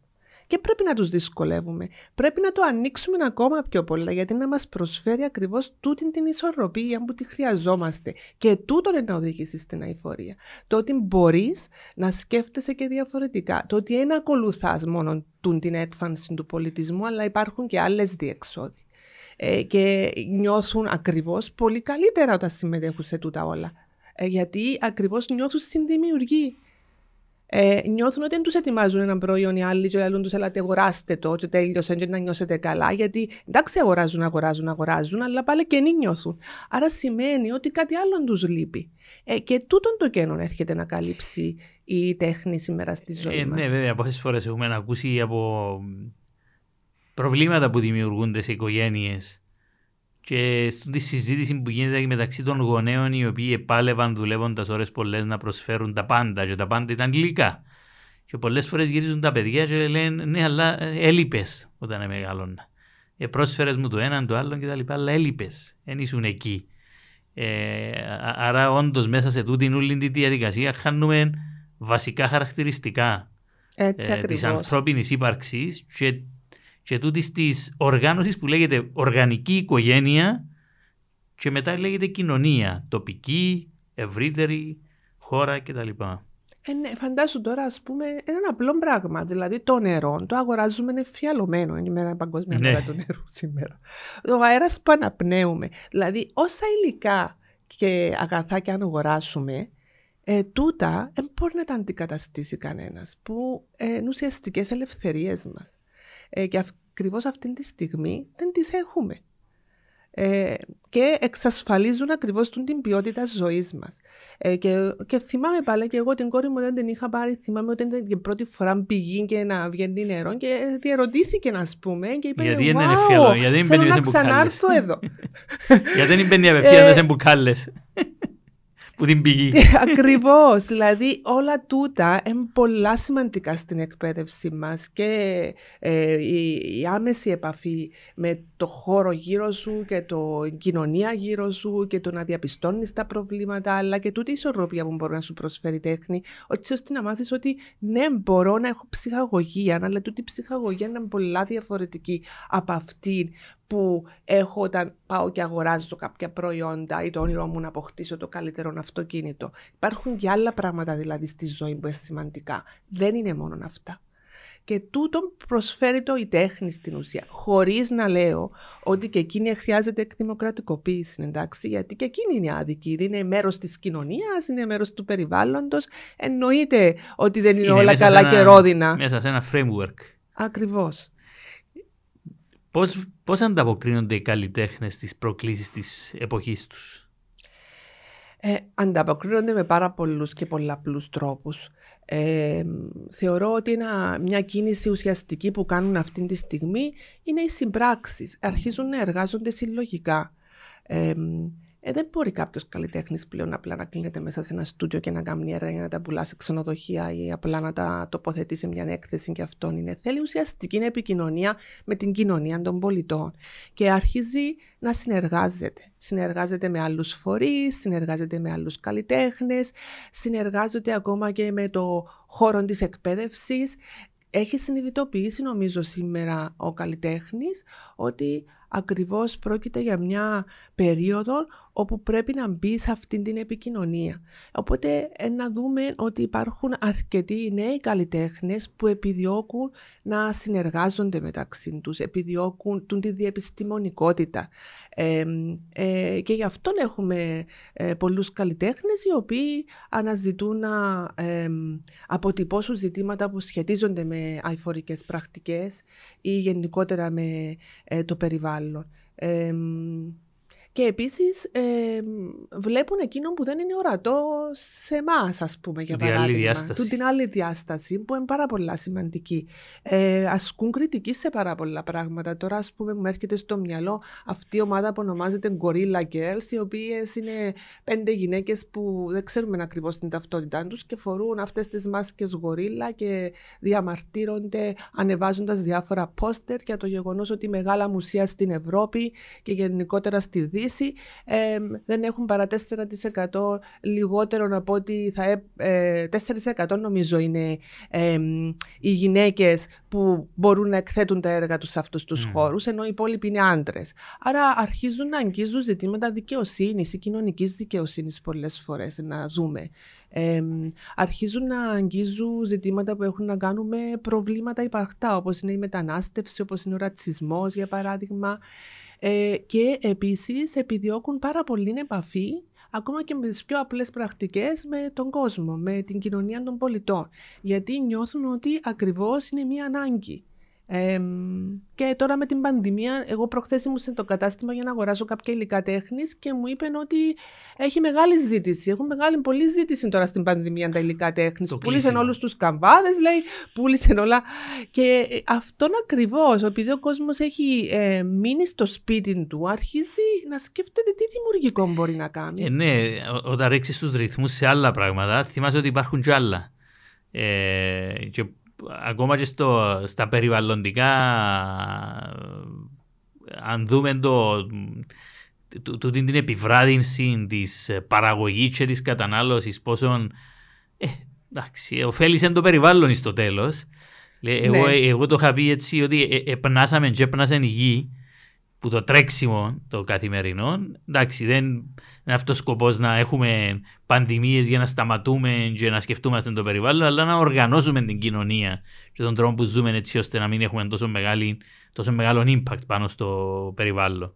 Και πρέπει να τους δυσκολεύουμε. Πρέπει να το ανοίξουμε ακόμα πιο πολλά γιατί να μας προσφέρει ακριβώς τούτη την ισορροπία που τη χρειαζόμαστε. Και τούτο είναι να οδηγήσει στην αηφορία. Το ότι μπορείς να σκέφτεσαι και διαφορετικά. Το ότι δεν ακολουθάς μόνο τούν την έκφανση του πολιτισμού αλλά υπάρχουν και άλλες διεξόδοι. Ε, και νιώθουν ακριβώς πολύ καλύτερα όταν συμμετέχουν σε τούτα όλα. Ε, γιατί ακριβώς νιώθουν συνδημιουργοί. Ε, νιώθουν ότι δεν τους ετοιμάζουν ένα προϊόν οι άλλοι και λένε τους ελάτε αγοράστε το και τέλειωσε και να νιώσετε καλά γιατί εντάξει αγοράζουν, αγοράζουν, αγοράζουν αλλά πάλι και νι νιώθουν. Άρα σημαίνει ότι κάτι άλλο τους λείπει. Ε, και τούτον το κενό έρχεται να καλύψει η τέχνη σήμερα στη ζωή Ε, μας. ναι, βέβαια, πόσες φορές έχουμε ακούσει από προβλήματα που δημιουργούνται σε οικογένειες και στη συζήτηση που γίνεται μεταξύ των γονέων οι οποίοι επάλευαν δουλεύοντας ώρες πολλές να προσφέρουν τα πάντα και τα πάντα ήταν υλικά. Και πολλές φορές γυρίζουν τα παιδιά και λένε ναι αλλά ε, έλειπες όταν μεγάλωνα. Ε, πρόσφερες μου το έναν το άλλο και τα λοιπά, αλλά έλειπες, δεν ήσουν εκεί. Ε, α- άρα όντως μέσα σε τούτη όλη τη διαδικασία χάνουμε βασικά χαρακτηριστικά Έτσι ε, της ακριβώς. ανθρώπινης ύπαρξης και, και τούτης της οργάνωσης που λέγεται οργανική οικογένεια και μετά λέγεται κοινωνία, τοπική, ευρύτερη, χώρα κτλ. Ε, ναι, φαντάσου τώρα, ας πούμε, ένα απλό πράγμα. Δηλαδή, το νερό το αγοράζουμε εφιαλωμένο. Είναι η μέρα παγκόσμια Ναι. μέρα του νερού σήμερα. Ο αέρας που αναπνέουμε. Δηλαδή, όσα υλικά και αγαθά και αν αγοράσουμε, ε, τούτα δεν μπορεί να τα αντικαταστήσει κανένας. Που ε, είναι ουσιαστικές ελευθερίες μας. Ε, και ακριβώς αυτή τη στιγμή δεν τις έχουμε. Ε, και εξασφαλίζουν ακριβώς την, την ποιότητα ζωής μας. Ε, και, και θυμάμαι πάλι και εγώ την κόρη μου δεν την είχα πάρει, θυμάμαι ότι ήταν την πρώτη φορά πηγή και να βγαίνει νερό και διαρωτήθηκε να πούμε και είπε Γιατί δεν είναι «Wow, εφιαλό, γιατί δεν θέλω μπαίνεις να μέσα σε μπουκάλες». ξανάρθω εδώ. Γιατί δεν μπαίνει απευθείας Ε, σε μπουκάλες που την πηγή. Ακριβώς. Δηλαδή, όλα τούτα είναι πολλά σημαντικά στην εκπαίδευση μας και ε, η, η άμεση επαφή με το χώρο γύρω σου και το κοινωνία γύρω σου και το να διαπιστώνεις τα προβλήματα, αλλά και τούτη η ισορροπία που μπορεί να σου προσφέρει η τέχνη, έτσι ώστε να μάθεις ότι ναι, μπορώ να έχω ψυχαγωγία, αλλά τούτη η ψυχαγωγία είναι πολλά διαφορετική από αυτή που έχω όταν πάω και αγοράζω κάποια προϊόντα ή το όνειρό μου να αποκτήσω το καλύτερο αυτοκίνητο. Υπάρχουν και άλλα πράγματα δηλαδή στη ζωή που είναι σημαντικά. Δεν είναι μόνο αυτά. Και τούτο προσφέρει το η τέχνη στην ουσία. Χωρίς να λέω ότι και εκείνη χρειάζεται εκδημοκρατικοποίηση, εντάξει, γιατί και εκείνη είναι άδικη. Είναι μέρος της κοινωνίας, είναι μέρος του περιβάλλοντος. Εννοείται ότι δεν είναι, Είναι όλα μέσα σε καλά ένα- και ρόδινα. Μέσα σε ένα framework. Ακριβώς. Πώς, πώς ανταποκρίνονται οι καλλιτέχνες στις προκλήσεις της εποχής τους; Ε, ανταποκρίνονται με πάρα πολλούς και πολλαπλούς τρόπους. Ε, θεωρώ ότι ένα, μια κίνηση ουσιαστική που κάνουν αυτή τη στιγμή είναι οι συμπράξεις. Αρχίζουν να εργάζονται συλλογικά. Ε, ε, δεν μπορεί κάποιος καλλιτέχνης πλέον απλά να κλείνεται μέσα σε ένα στούντιο και να κάνει έργα για να τα πουλά σε ξενοδοχεία ή απλά να τα τοποθετεί σε μια έκθεση και αυτόν είναι. Θέλει ουσιαστική επικοινωνία με την κοινωνία των πολιτών και αρχίζει να συνεργάζεται. Συνεργάζεται με άλλους φορείς, συνεργάζεται με άλλους καλλιτέχνες, συνεργάζεται ακόμα και με το χώρο της εκπαίδευσης. Έχει συνειδητοποιήσει νομίζω σήμερα ο καλλιτέχνης ότι ακριβώς πρόκειται για μια περίοδο όπου πρέπει να μπει σε αυτή την επικοινωνία. Οπότε ε, να δούμε ότι υπάρχουν αρκετοί νέοι καλλιτέχνες που επιδιώκουν να συνεργάζονται μεταξύ τους, επιδιώκουν τη διεπιστημονικότητα. Ε, ε, και γι' αυτό έχουμε ε, πολλούς καλλιτέχνες οι οποίοι αναζητούν να ε, αποτυπώσουν ζητήματα που σχετίζονται με αηφορικές πρακτικές ή γενικότερα με το περιβάλλον. Και επίσης ε, βλέπουν εκείνο που δεν είναι ορατό σε εμάς, ας πούμε, για παράδειγμα. Άλλη διάσταση. την άλλη διάσταση, που είναι πάρα πολύ σημαντική. Ε, ασκούν κριτική σε πάρα πολλά πράγματα. Τώρα, ας πούμε, μου έρχεται στο μυαλό αυτή η ομάδα που ονομάζεται Gorilla Girls, οι οποίες είναι πέντε γυναίκες που δεν ξέρουμε ακριβώς την ταυτότητά τους και φορούν αυτές τις μάσκες γορίλα και διαμαρτύρονται ανεβάζοντας διάφορα πόστερ για το γεγονός ότι μεγάλα μουσεία στην Ευρώπη και γενικότερα στη Δύση δεν έχουν παρά 4% λιγότερο από ότι θα ε, 4% νομίζω είναι οι γυναίκες που μπορούν να εκθέτουν τα έργα τους σε αυτούς τους mm. χώρους ενώ οι υπόλοιποι είναι άντρες. Άρα αρχίζουν να αγγίζουν ζητήματα δικαιοσύνης ή κοινωνικής δικαιοσύνης πολλές φορές να δούμε. Ε, αρχίζουν να αγγίζουν ζητήματα που έχουν να κάνουν με προβλήματα υπαρκτά όπως είναι η μετανάστευση, όπως είναι ο ρατσισμός για παράδειγμα. Ε, και επίσης επιδιώκουν πάρα πολύ επαφή ακόμα και με τις πιο απλές πρακτικές με τον κόσμο, με την κοινωνία των πολιτών. Γιατί νιώθουν ότι ακριβώς είναι μία ανάγκη. Ε, και τώρα με την πανδημία, εγώ προχθές ήμουν σε το κατάστημα για να αγοράσω κάποια υλικά τέχνης και μου είπαν ότι έχει μεγάλη ζήτηση. Έχουν μεγάλη πολλή ζήτηση τώρα στην πανδημία τα υλικά τέχνης. Πούλησαν όλους τους καμβάδε, λέει, πούλησαν όλα. Και ε, αυτόν ακριβώς, επειδή ο κόσμος έχει ε, μείνει στο σπίτι του, αρχίζει να σκέφτεται τι δημιουργικό μπορεί να κάνει. Ε, ναι, όταν ρίξεις τους ρυθμούς σε άλλα πράγματα, θυμάσαι ότι υπάρχουν κι άλλα. Ε, και ακόμα και στο, στα περιβαλλοντικά, αν δούμε το, το, την επιβράδυνση της παραγωγής και της κατανάλωσης, πόσο. Ε, εντάξει, ωφέλησε το περιβάλλον στο τέλος. Εγώ, ναι. εγώ το είχα πει έτσι ότι επνάσαμε και έπνασαν η γη που το τρέξιμο το καθημερινό. Εντάξει, δεν είναι αυτός ο σκοπός να έχουμε πανδημίες για να σταματούμε και να σκεφτούμαστε το περιβάλλον, αλλά να οργανώσουμε την κοινωνία και τον τρόπο που ζούμε έτσι ώστε να μην έχουμε τόσο, μεγάλη, τόσο μεγάλο impact πάνω στο περιβάλλον.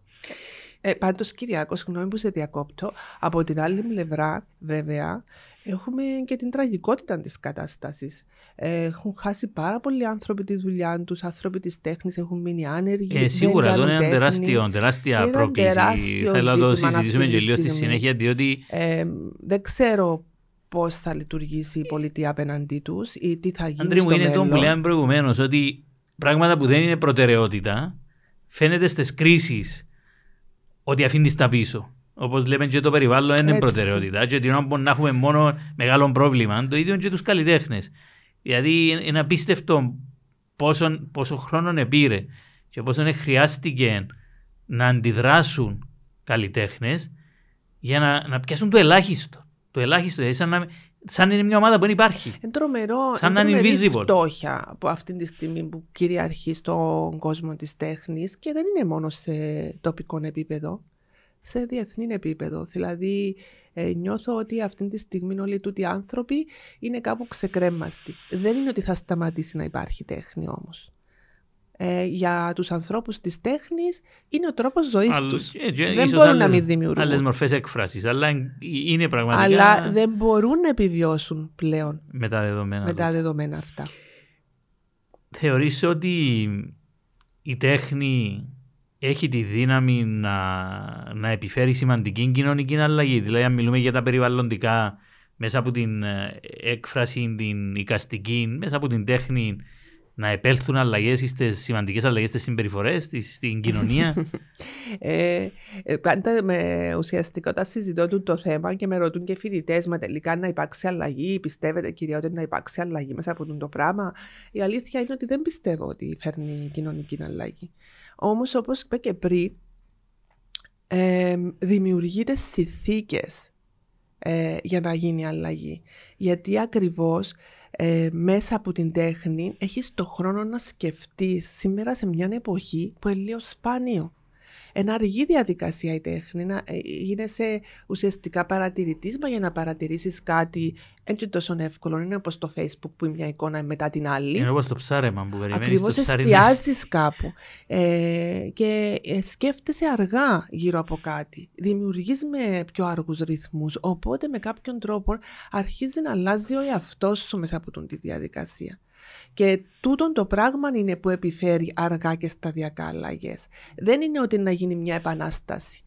Ε, Πάντως, Κυριακό, συγγνώμη που σε διακόπτω. Από την άλλη πλευρά, βέβαια, έχουμε και την τραγικότητα της κατάστασης. Έχουν χάσει πάρα πολλοί άνθρωποι τη δουλειά τους, άνθρωποι της τέχνης έχουν μείνει άνεργοι. Ε, σίγουρα, αυτό είναι ένα τεράστιο, τεράστια πρόκληση. Θέλω να το συζητήσουμε και λίγο στη συνέχεια, διότι. Ε, δεν ξέρω πώς θα λειτουργήσει η πολιτεία απέναντί τους ή τι θα γίνει. Αντρί μου, είναι το που λέμε προηγουμένως, ότι πράγματα που δεν είναι προτεραιότητα φαίνεται στις κρίσεις ότι αφήνει τα πίσω. Όπως λέμε και το περιβάλλον είναι προτεραιότητα. Και την ώρα που να έχουμε μόνο μεγάλο πρόβλημα, το ίδιο και τους καλλιτέχνες. Δηλαδή είναι απίστευτο πόσο, πόσο χρόνο επήρε και πόσο χρειάστηκε να αντιδράσουν καλλιτέχνες για να, να πιάσουν το ελάχιστο. Το ελάχιστο, δηλαδή σαν, να, σαν είναι μια ομάδα που δεν υπάρχει. Είναι τρομερό, σαν να είναι invisible. φτώχεια από αυτή τη στιγμή που κυριαρχεί στον κόσμο της τέχνης και δεν είναι μόνο σε τοπικό επίπεδο σε διεθνή επίπεδο. Δηλαδή, ε, νιώθω ότι αυτή τη στιγμή όλοι τούτοι άνθρωποι είναι κάπου ξεκρέμαστοι. Δεν είναι ότι θα σταματήσει να υπάρχει τέχνη όμως. Ε, για τους ανθρώπους της τέχνης είναι ο τρόπος ζωής του. τους. Ε, δεν μπορούν άλλες, να μην δημιουργούν. Άλλες μορφές έκφρασης, αλλά είναι πραγματικά... Αλλά δεν μπορούν να επιβιώσουν πλέον με τα δεδομένα, με τα δεδομένα αυτά. Θεωρείς ότι η τέχνη έχει τη δύναμη να, να επιφέρει σημαντική κοινωνική αλλαγή. Δηλαδή, αν μιλούμε για τα περιβαλλοντικά, μέσα από την ε, έκφραση, την οικαστική, μέσα από την τέχνη, να επέλθουν αλλαγές στις σημαντικές αλλαγές στις συμπεριφορές, στην κοινωνία. ε, ε, πάντα με ουσιαστικά όταν συζητώ το θέμα και με ρωτούν και φοιτητές, μα τελικά να υπάρξει αλλαγή, πιστεύετε κυρία ότι να υπάρξει αλλαγή μέσα από το πράγμα. Η αλήθεια είναι ότι δεν πιστεύω ότι φέρνει κοινωνική αλλαγή. Όμως, όπως είπα και πριν, ε, δημιουργείται συνθήκες ε, για να γίνει αλλαγή. Γιατί ακριβώς ε, μέσα από την τέχνη έχεις το χρόνο να σκεφτείς σήμερα σε μια εποχή που είναι λίγο σπάνιο ένα αργή διαδικασία η τέχνη, να ε, γίνεσαι ουσιαστικά παρατηρητής, μα για να παρατηρήσεις κάτι έτσι τόσο εύκολο. Είναι όπως το Facebook που είναι μια εικόνα μετά την άλλη. Είναι όπως το ψάρεμα που περιμένεις. Ακριβώς εστιάζει κάπου. Ε, και ε, σκέφτεσαι αργά γύρω από κάτι. Δημιουργείς με πιο αργούς ρυθμούς. Οπότε με κάποιον τρόπο αρχίζει να αλλάζει ο εαυτός σου μέσα από τη διαδικασία. Και τούτον το πράγμα είναι που επιφέρει αργά και σταδιακά αλλαγές. Δεν είναι ότι να γίνει μια επανάσταση.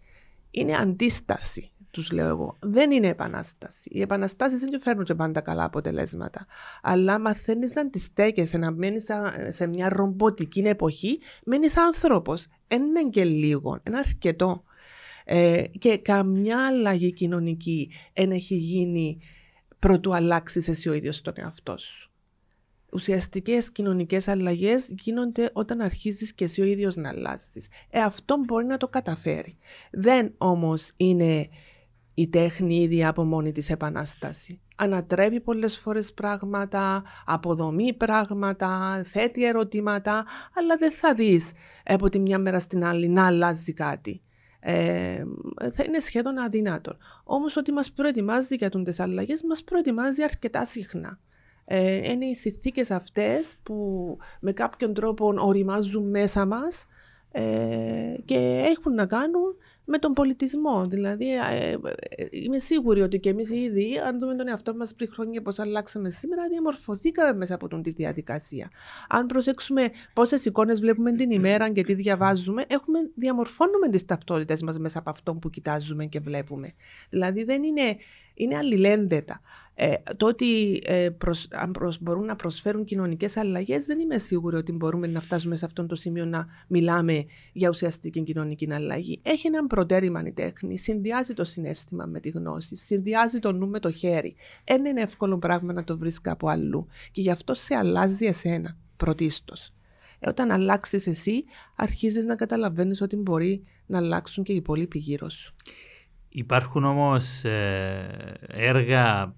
Είναι αντίσταση, τους λέω εγώ. Δεν είναι επανάσταση. Οι επαναστάσεις δεν φέρνουν και πάντα καλά αποτελέσματα. Αλλά μαθαίνει να αντιστέκεσαι, να μένεις σε μια ρομποτική εποχή, μένεις άνθρωπος. Είναι και λίγο, είναι αρκετό. Ε, και καμιά αλλαγή κοινωνική δεν έχει γίνει πρωτού αλλάξεις εσύ ο ίδιος τον εαυτό σου ουσιαστικές κοινωνικές αλλαγές γίνονται όταν αρχίζεις και εσύ ο ίδιος να αλλάζεις. Ε, αυτό μπορεί να το καταφέρει. Δεν όμως είναι η τέχνη ήδη από μόνη της επανάσταση. Ανατρέπει πολλές φορές πράγματα, αποδομεί πράγματα, θέτει ερωτήματα, αλλά δεν θα δεις από τη μια μέρα στην άλλη να αλλάζει κάτι. Ε, θα είναι σχεδόν αδυνάτο. Όμως ότι μας προετοιμάζει για τις αλλαγές, μας προετοιμάζει αρκετά συχνά. Ε, είναι οι συνθήκες αυτές που με κάποιον τρόπο οριμάζουν μέσα μας ε, και έχουν να κάνουν με τον πολιτισμό. Δηλαδή, ε, είμαι σίγουρη ότι και εμείς ήδη, αν δούμε τον εαυτό μας πριν χρόνια πώς αλλάξαμε σήμερα, διαμορφωθήκαμε μέσα από τον τη διαδικασία. Αν προσέξουμε πόσες εικόνες βλέπουμε την ημέρα και τι διαβάζουμε, έχουμε, διαμορφώνουμε τις ταυτότητες μας μέσα από αυτό που κοιτάζουμε και βλέπουμε. Δηλαδή, δεν είναι, είναι αλληλένδετα. Ε, το ότι ε, αν μπορούν να προσφέρουν κοινωνικές αλλαγές, δεν είμαι σίγουρη ότι μπορούμε να φτάσουμε σε αυτό το σημείο να μιλάμε για ουσιαστική κοινωνική αλλαγή. Έχει έναν προτέρημα η τέχνη, συνδυάζει το συνέστημα με τη γνώση, συνδυάζει το νου με το χέρι. Δεν είναι εύκολο πράγμα να το βρει κάπου αλλού. Και γι' αυτό σε αλλάζει εσένα πρωτίστως. Ε, όταν αλλάξεις εσύ, αρχίζεις να καταλαβαίνεις ότι μπορεί να αλλάξουν και οι υπόλοιποι γύρω σου. Υπάρχουν όμως ε, έργα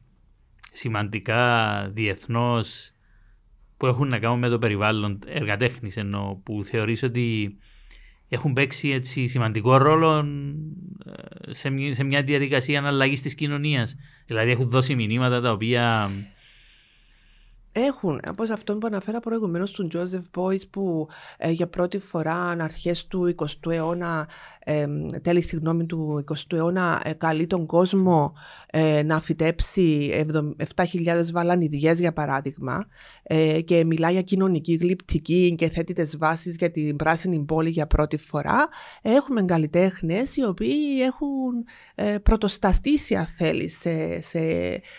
σημαντικά διεθνώς που έχουν να κάνουν με το περιβάλλον, εργατέχνης εννοώ, που θεωρείς ότι έχουν παίξει έτσι σημαντικό ρόλο ε, σε μια, σε μια διαδικασία αναλλαγής της κοινωνίας. Δηλαδή έχουν δώσει μηνύματα τα οποία έχουν, όπως αυτό που αναφέρα προηγουμένως του Τζόζεφ Μπόι, που ε, για πρώτη φορά αρχέ του 20ου αιώνα, ε, τέλη συγγνώμη του 20ου αιώνα, ε, καλεί τον κόσμο ε, να φυτέψει 7.000 βαλανιδιές για παράδειγμα ε, και μιλάει για κοινωνική γλυπτική και θέτει τις βάσεις για την πράσινη πόλη για πρώτη φορά. Έχουμε καλλιτέχνες οι οποίοι έχουν ε, πρωτοστατήσει, αν θέλεις, σε, σε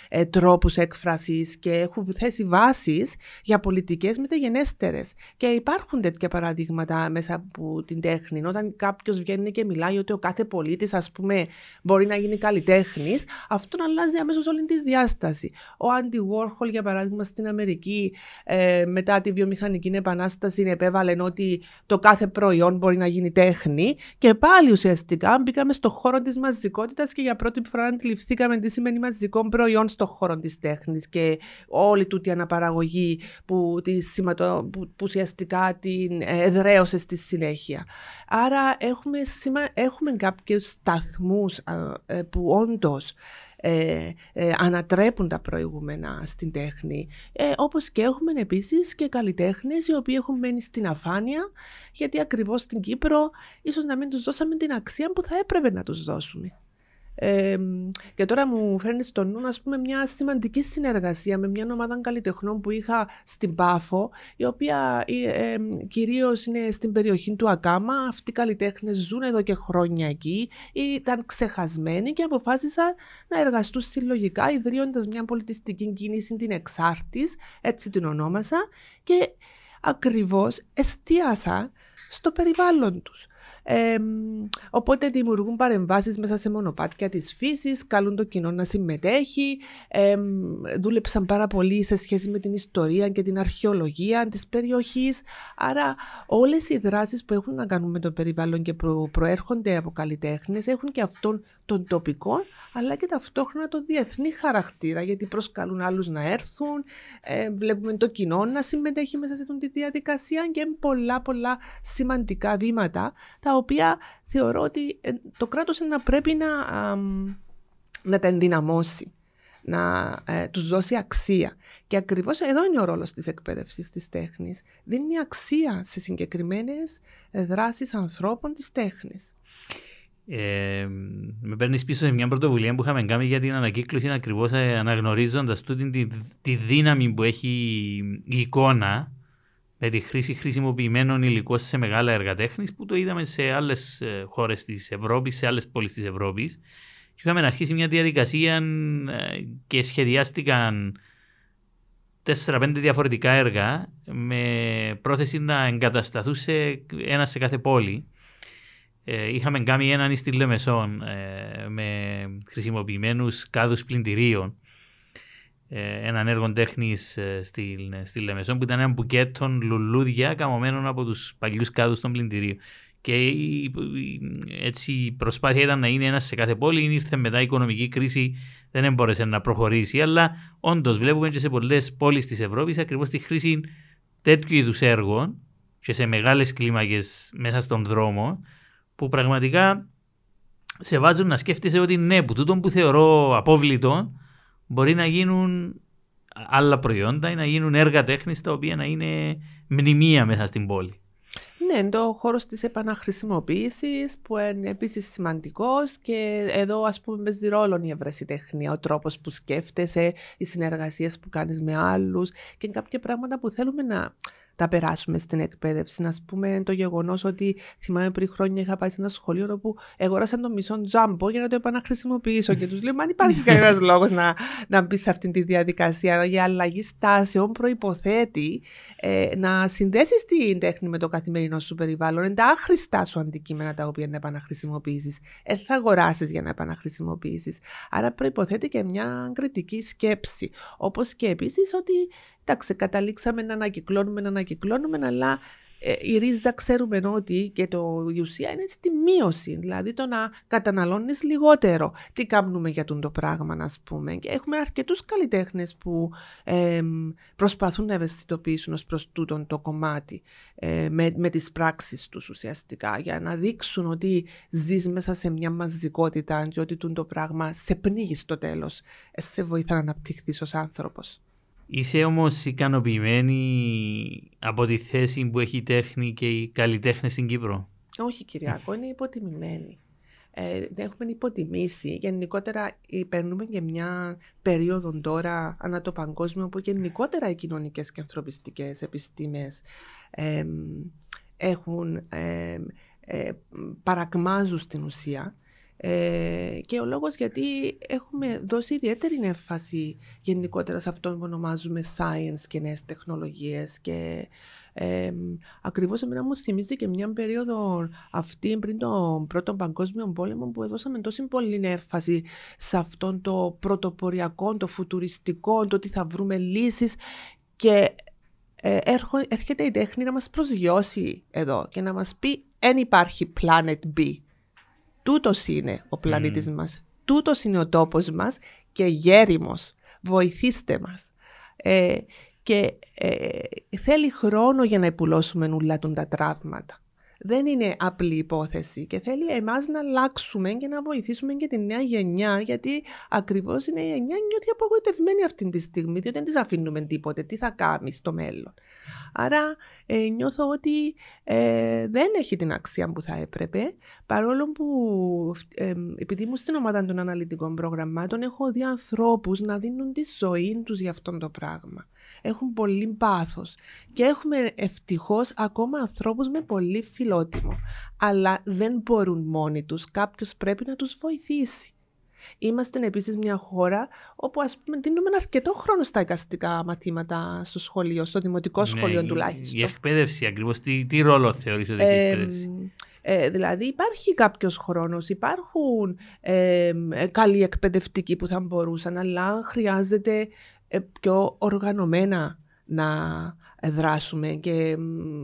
ε, τρόπους έκφρασης και έχουν θέσει βάσεις για πολιτικές μεταγενέστερες. Και υπάρχουν τέτοια παραδείγματα μέσα από την τέχνη. Όταν κάποιος βγαίνει και μιλάει ότι ο κάθε πολίτης, ας πούμε, μπορεί να γίνει καλλιτέχνης, αυτό αλλάζει αμέσως όλη τη διάσταση. Ο Άντι Βόρχολ, για παράδειγμα, στην Αμερική, ε, μετά τη βιομηχανική επανάσταση, επέβαλε ότι το κάθε προϊόν μπορεί να γίνει τέχνη. Και πάλι ουσιαστικά μπήκαμε στο χώρο της μαζικότητας και για πρώτη φορά αντιληφθήκαμε τι σημαίνει μαζικό προϊόν στο χώρο της τέχνης και όλη τούτη αναπαραγωγή που, τη σηματο... που, που ουσιαστικά την εδραίωσε στη συνέχεια. Άρα έχουμε, σημα... έχουμε κάποιους σταθμούς ε, που όντως ε, ε, ανατρέπουν τα προηγούμενα στην τέχνη. Ε, όπως και έχουμε επίσης και καλλιτέχνες οι οποίοι έχουν μένει στην αφάνεια γιατί ακριβώς στην Κύπρο ίσως να μην τους δώσαμε την αξία που θα έπρεπε να τους δώσουμε. Ε, και τώρα μου φέρνεις στο νου, ας πούμε, μια σημαντική συνεργασία με μια ομάδα καλλιτεχνών που είχα στην Πάφο, η οποία ε, κυρίως είναι στην περιοχή του Ακάμα. Αυτοί οι καλλιτέχνες ζουν εδώ και χρόνια εκεί, ήταν ξεχασμένοι και αποφάσισαν να εργαστούν συλλογικά, ιδρύοντας μια πολιτιστική κίνηση, την Εξάρτης, έτσι την ονόμασα, και ακριβώς εστίασαν στο περιβάλλον τους. Ε, οπότε δημιουργούν παρεμβάσεις μέσα σε μονοπάτια της φύσης, καλούν το κοινό να συμμετέχει, ε, δούλεψαν πάρα πολύ σε σχέση με την ιστορία και την αρχαιολογία της περιοχής. Άρα όλες οι δράσεις που έχουν να κάνουν με το περιβάλλον και προ, προέρχονται από καλλιτέχνες έχουν και αυτόν των τοπικών αλλά και ταυτόχρονα το διεθνή χαρακτήρα γιατί προσκαλούν άλλους να έρθουν, ε, βλέπουμε το κοινό να συμμετέχει μέσα σε αυτή τη διαδικασία και πολλά πολλά σημαντικά βήματα τα οποία θεωρώ ότι ε, το κράτος να πρέπει να, να τα ενδυναμώσει να ε, τους δώσει αξία. Και ακριβώς εδώ είναι ο ρόλος της εκπαίδευσης της τέχνης. Δίνει αξία σε συγκεκριμένες δράσεις ανθρώπων της τέχνης. Ε, με παίρνεις πίσω σε μια πρωτοβουλία που είχαμε κάνει για την ανακύκλωση ακριβώς ε, αναγνωρίζοντας τη, τη, δύναμη που έχει η εικόνα με τη χρήση χρησιμοποιημένων υλικών σε μεγάλα έργα τέχνης που το είδαμε σε άλλες χώρες της Ευρώπης, σε άλλες πόλεις της Ευρώπης. Και είχαμε αρχίσει μια διαδικασία ε, και σχεδιάστηκαν 4-5 διαφορετικά έργα με πρόθεση να εγκατασταθούν σε ένα σε κάθε πόλη ε, είχαμε κάνει έναν στη Λεμεσόν ε, με χρησιμοποιημένους κάδους πλυντηρίων ε, έναν έργο τέχνης ε, στη, στη Λεμεσόν που ήταν ένα μπουκέτο λουλούδια καμωμένων από τους παλιούς κάδους των πλυντηρίων. Και η, έτσι η προσπάθεια ήταν να είναι ένας σε κάθε πόλη. Ήρθε μετά η οικονομική κρίση, δεν έμπορεσε να προχωρήσει. Αλλά όντως βλέπουμε και σε πολλές πόλεις της Ευρώπης ακριβώς τη χρήση τέτοιου είδους έργων και σε μεγάλες κλίμακες μέσα στον δρόμο που πραγματικά σε βάζουν να σκέφτεσαι ότι ναι, που τούτο που θεωρώ απόβλητο μπορεί να γίνουν άλλα προϊόντα ή να γίνουν έργα τέχνης τα οποία να είναι μνημεία μέσα στην πόλη. Ναι, το χώρος της επαναχρησιμοποίησης που είναι επίσης σημαντικός και εδώ ας πούμε παίζει ρόλο η ευρεσιτεχνία, ο τρόπος που σκέφτεσαι, οι συνεργασίες που κάνεις με άλλους και κάποια πράγματα που θέλουμε να τα περάσουμε στην εκπαίδευση. Να πούμε το γεγονός ότι θυμάμαι πριν χρόνια είχα πάει σε ένα σχολείο όπου αγόρασαν το μισό τζάμπο για να το επαναχρησιμοποιήσω. και τους λέω: Αν υπάρχει κανένας λόγος να, να μπει σε αυτή τη διαδικασία. Η αλλαγή στάσεων προποθέτει ε, να συνδέσεις την τέχνη με το καθημερινό σου περιβάλλον. Είναι τα άχρηστά σου αντικείμενα τα οποία να επαναχρησιμοποιήσεις. Ε, θα αγοράσεις για να επαναχρησιμοποιήσεις. Άρα προποθέτει και μια κριτική σκέψη. Όπως και επίσης ότι Εντάξει, καταλήξαμε να ανακυκλώνουμε, να ανακυκλώνουμε, αλλά ε, η ρίζα ξέρουμε ότι και το, η ουσία είναι στη μείωση, δηλαδή το να καταναλώνεις λιγότερο. Τι κάνουμε για το πράγμα, να πούμε. Και έχουμε αρκετούς καλλιτέχνες που ε, προσπαθούν να ευαισθητοποιήσουν ως προς τούτον το κομμάτι ε, με, με τις πράξεις τους ουσιαστικά, για να δείξουν ότι ζεις μέσα σε μια μαζικότητα και ότι το πράγμα σε πνίγεις στο τέλος, ε, σε βοηθά να αναπτυχθείς ως άνθρωπος. Είσαι όμως ικανοποιημένη από τη θέση που έχει η τέχνη και οι καλλιτέχνες στην Κύπρο; Όχι, Κυριακό, είναι υποτιμημένη. Ε, έχουμε υποτιμήσει. Γενικότερα, περνούμε και μια περίοδο τώρα ανά το παγκόσμιο που γενικότερα οι κοινωνικές και ανθρωπιστικές επιστήμες ε, έχουν ε, παρακμάζουν στην ουσία ε, και ο λόγος γιατί έχουμε δώσει ιδιαίτερη έμφαση γενικότερα σε αυτό που ονομάζουμε science και νέες τεχνολογίες και ε, ακριβώς εμένα μου θυμίζει και μια περίοδο αυτή πριν τον πρώτο παγκόσμιο πόλεμο που έδωσαμε τόση πολύ έμφαση σε αυτόν το πρωτοποριακό, το φουτουριστικό, το ότι θα βρούμε λύσεις και ε, έρχεται η τέχνη να μας προσγειώσει εδώ και να μας πει δεν υπάρχει planet B Τούτος είναι ο πλανήτης mm. μας. Τούτος είναι ο τόπος μας και γέριμος. Βοηθήστε μας. Ε, και ε, θέλει χρόνο για να επουλώσουμε όλα τα τραύματα δεν είναι απλή υπόθεση και θέλει εμάς να αλλάξουμε και να βοηθήσουμε και τη νέα γενιά γιατί ακριβώς η νέα γενιά νιώθει απογοητευμένη αυτή τη στιγμή διότι δεν της αφήνουμε τίποτε, τι θα κάνει στο μέλλον; Άρα ε, νιώθω ότι ε, δεν έχει την αξία που θα έπρεπε παρόλο που ε, επειδή ήμουν στην ομάδα των αναλυτικών προγραμμάτων έχω δει ανθρώπους να δίνουν τη ζωή τους για αυτό το πράγμα έχουν πολύ πάθος και έχουμε ευτυχώς ακόμα ανθρώπους με πολύ φιλότιμο. Αλλά δεν μπορούν μόνοι τους, κάποιος πρέπει να τους βοηθήσει. Είμαστε επίσης μια χώρα όπου ας πούμε, δίνουμε αρκετό χρόνο στα εικαστικά μαθήματα στο σχολείο, στο δημοτικό ναι, σχολείο ναι, τουλάχιστον. Η εκπαίδευση ακριβώς, τι, τι ρόλο θεωρείς ότι έχει η εκπαίδευση; Ε, δηλαδή υπάρχει κάποιος χρόνος, υπάρχουν ε, καλοί εκπαιδευτικοί που θα μπορούσαν, αλλά χρειάζεται ε, πιο οργανωμένα να δράσουμε και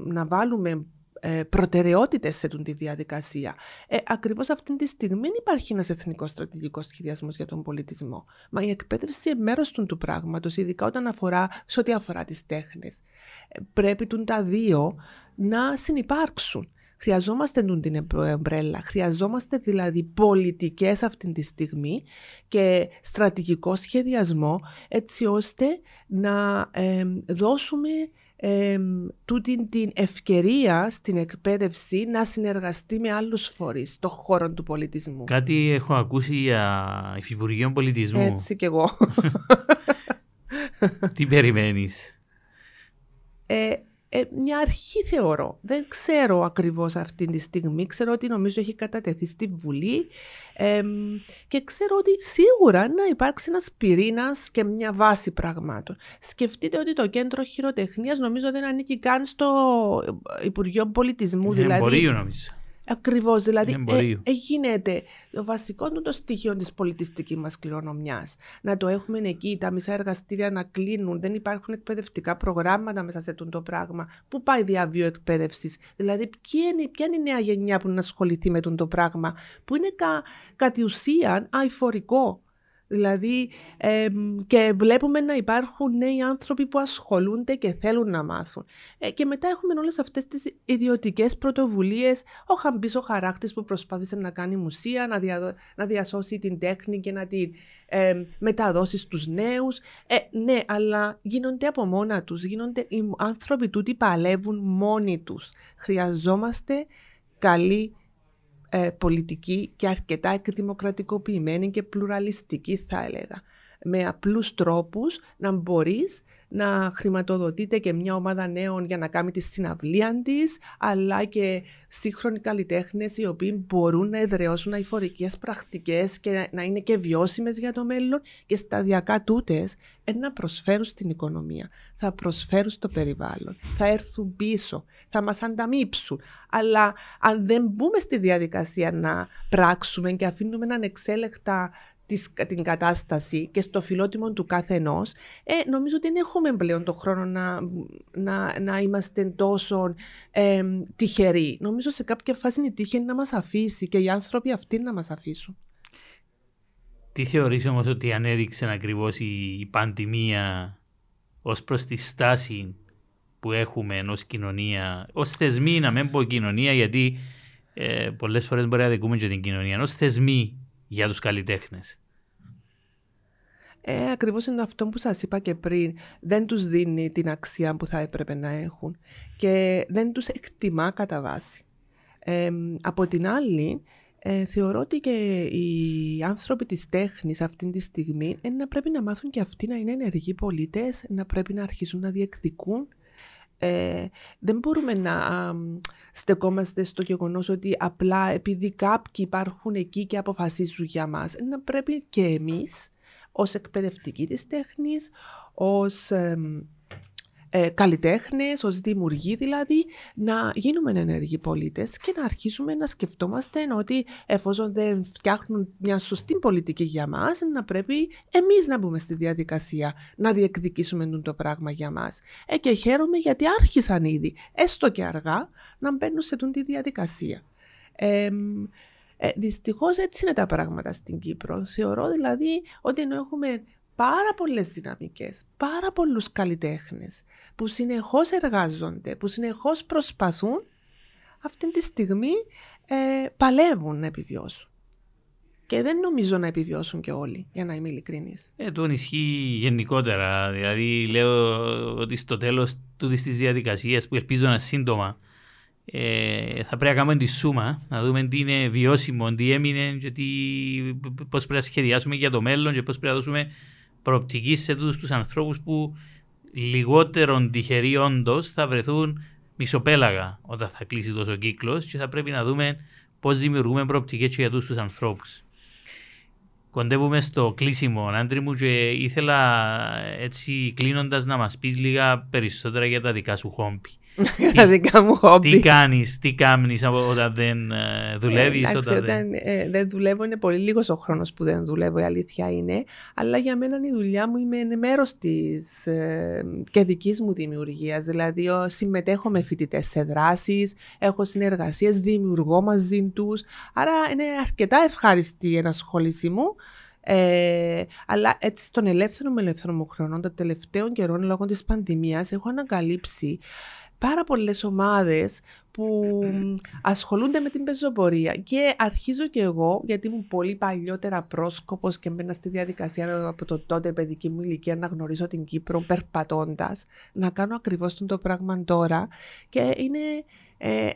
να βάλουμε ε, προτεραιότητες σε τη διαδικασία. Ε, ακριβώς αυτή τη στιγμή υπάρχει ένας εθνικός στρατηγικός σχεδιασμός για τον πολιτισμό. Μα η εκπαίδευση είναι μέρος του, του πράγματος, ειδικά όταν αφορά, σε ό,τι αφορά τις τέχνες. Ε, πρέπει του τα δύο να συνεπάρξουν. Χρειαζόμαστε την εμπρέλα, χρειαζόμαστε δηλαδή πολιτικές αυτή τη στιγμή και στρατηγικό σχεδιασμό έτσι ώστε να δώσουμε τούτη την ευκαιρία στην εκπαίδευση να συνεργαστεί με άλλους φορείς στο χώρο του πολιτισμού. Κάτι έχω ακούσει για υφυπουργείο πολιτισμού. Έτσι κι εγώ. Τι περιμένεις; Ε, ε, μια αρχή θεωρώ. Δεν ξέρω ακριβώς αυτή τη στιγμή. Ξέρω ότι νομίζω έχει κατατεθεί στη Βουλή και ξέρω ότι σίγουρα να υπάρξει ένας πυρήνας και μια βάση πραγμάτων. Σκεφτείτε ότι το κέντρο χειροτεχνίας νομίζω δεν ανήκει καν στο Υπουργείο Πολιτισμού. Είναι δηλαδή, νομίζω. Ακριβώς. Δηλαδή, ε, ε, γίνεται το βασικό του το στοιχείο της πολιτιστικής μας κληρονομιάς. Να το έχουμε εκεί, τα μισά εργαστήρια να κλείνουν, δεν υπάρχουν εκπαιδευτικά προγράμματα μέσα σε αυτό το πράγμα. Πού πάει διαβίω εκπαίδευσης, Δηλαδή, ποια είναι, ποια είναι η νέα γενιά που να ασχοληθεί με αυτό το πράγμα, που είναι κα, κατ' ουσίαν αηφορικό. Δηλαδή, και βλέπουμε να υπάρχουν νέοι άνθρωποι που ασχολούνται και θέλουν να μάθουν. Ε, και μετά έχουμε όλες αυτές τις ιδιωτικές πρωτοβουλίες. Ο Χαμπής ο χαράκτης που προσπάθησε να κάνει μουσεία, να, να διασώσει την τέχνη και να την ε, μεταδώσει στους νέους. Ε, ναι, αλλά γίνονται από μόνα τους. Γίνονται, οι άνθρωποι τούτοι παλεύουν μόνοι τους. Χρειαζόμαστε καλή ε, πολιτική και αρκετά εκδημοκρατικοποιημένη και πλουραλιστική θα έλεγα. Με απλούς τρόπους να μπορείς να χρηματοδοτείται και μια ομάδα νέων για να κάνει τη συναυλία της, αλλά και σύγχρονοι καλλιτέχνες οι οποίοι μπορούν να εδραιώσουν αηφορικές πρακτικές και να είναι και βιώσιμες για το μέλλον και σταδιακά τούτες να προσφέρουν στην οικονομία, θα προσφέρουν στο περιβάλλον, θα έρθουν πίσω, θα μας ανταμείψουν. Αλλά αν δεν μπούμε στη διαδικασία να πράξουμε και αφήνουμε ανεξέλεκτα την κατάσταση και στο φιλότιμο του κάθε ε, νομίζω ότι δεν έχουμε πλέον το χρόνο να, να, να είμαστε τόσο ε, τυχεροί. Νομίζω σε κάποια φάση είναι η τύχη να μας αφήσει και οι άνθρωποι αυτοί να μας αφήσουν. Τι θεωρείς όμως ότι ανέδειξε ακριβώς η, η πανδημία ως προς τη στάση που έχουμε ω κοινωνία, ως θεσμοί, να μην πω κοινωνία, γιατί ε, πολλές φορές μπορεί να δικούμε και την κοινωνία, ω θεσμοί για τους καλλιτέχνες. Ε, ακριβώς είναι αυτό που σας είπα και πριν. Δεν τους δίνει την αξία που θα έπρεπε να έχουν και δεν τους εκτιμά κατά βάση. Ε, από την άλλη, ε, θεωρώ ότι και οι άνθρωποι της τέχνης αυτή τη στιγμή είναι να πρέπει να μάθουν και αυτοί να είναι ενεργοί πολίτες, να πρέπει να αρχίσουν να διεκδικούν ε, δεν μπορούμε να στεκόμαστε στο γεγονός ότι απλά επειδή κάποιοι υπάρχουν εκεί και αποφασίζουν για μας. Να πρέπει και εμείς ως εκπαιδευτικοί της τέχνης, ως ε, καλλιτέχνες, ως δημιουργοί δηλαδή, να γίνουμε ενεργοί πολίτες και να αρχίσουμε να σκεφτόμαστε ότι εφόσον δεν φτιάχνουν μια σωστή πολιτική για μας, να πρέπει εμείς να μπούμε στη διαδικασία να διεκδικήσουμε το πράγμα για μας. Ε, και χαίρομαι γιατί άρχισαν ήδη, έστω και αργά, να μπαίνουν σε τη διαδικασία. Ε, ε, Δυστυχώς έτσι είναι τα πράγματα στην Κύπρο. Θεωρώ δηλαδή ότι ενώ έχουμε πάρα πολλές δυναμικές, πάρα πολλούς καλλιτέχνες που συνεχώς εργάζονται, που συνεχώς προσπαθούν αυτή τη στιγμή ε, παλεύουν να επιβιώσουν. Και δεν νομίζω να επιβιώσουν και όλοι, για να είμαι ειλικρινής. Ε, το ισχύει γενικότερα. Δηλαδή, λέω ότι στο τέλος τούτης της διαδικασίας, που ελπίζω να σύντομα, ε, θα πρέπει να κάνουμε τη σούμα, να δούμε τι είναι βιώσιμο, τι έμεινε, και πώς πρέπει να σχεδιάσουμε για το μέλλον και πώς πρέπει να δώσουμε προοπτικής σε αυτού τους ανθρώπους που λιγότερον τυχεροί όντως θα βρεθούν μισοπέλαγα όταν θα κλείσει τόσο κύκλος και θα πρέπει να δούμε πώς δημιουργούμε προοπτικές για αυτού τους ανθρώπους. κοντεύουμε στο κλείσιμο, Άντρη μου, και ήθελα έτσι κλείνοντας να μας πεις λίγα περισσότερα για τα δικά σου χόμπι. τα δικά μου χόμπι. Τι κάνεις, τι κάνεις όταν δεν ε, δουλεύεις. Ε, όταν, δεν... Ε, δεν δουλεύω, είναι πολύ λίγος ο χρόνος που δεν δουλεύω, η αλήθεια είναι. Αλλά για μένα η δουλειά μου είναι μέρος της ε, και δικής μου δημιουργίας. Δηλαδή συμμετέχω με φοιτητές σε δράσεις, έχω συνεργασίες, δημιουργώ μαζί τους. Άρα είναι αρκετά ευχάριστη η ενασχόλησή μου. Ε, αλλά έτσι στον ελεύθερο με ελεύθερο μου χρόνο, των τελευταίων καιρών λόγω της πανδημίας, έχω ανακαλύψει πάρα πολλές ομάδες που ασχολούνται με την πεζοπορία. Και αρχίζω και εγώ, γιατί ήμουν πολύ παλιότερα πρόσκοπος και μπαίνα στη διαδικασία από το τότε παιδική μου ηλικία να γνωρίσω την Κύπρο περπατώντας, να κάνω ακριβώς το πράγμα τώρα. Και είναι ε,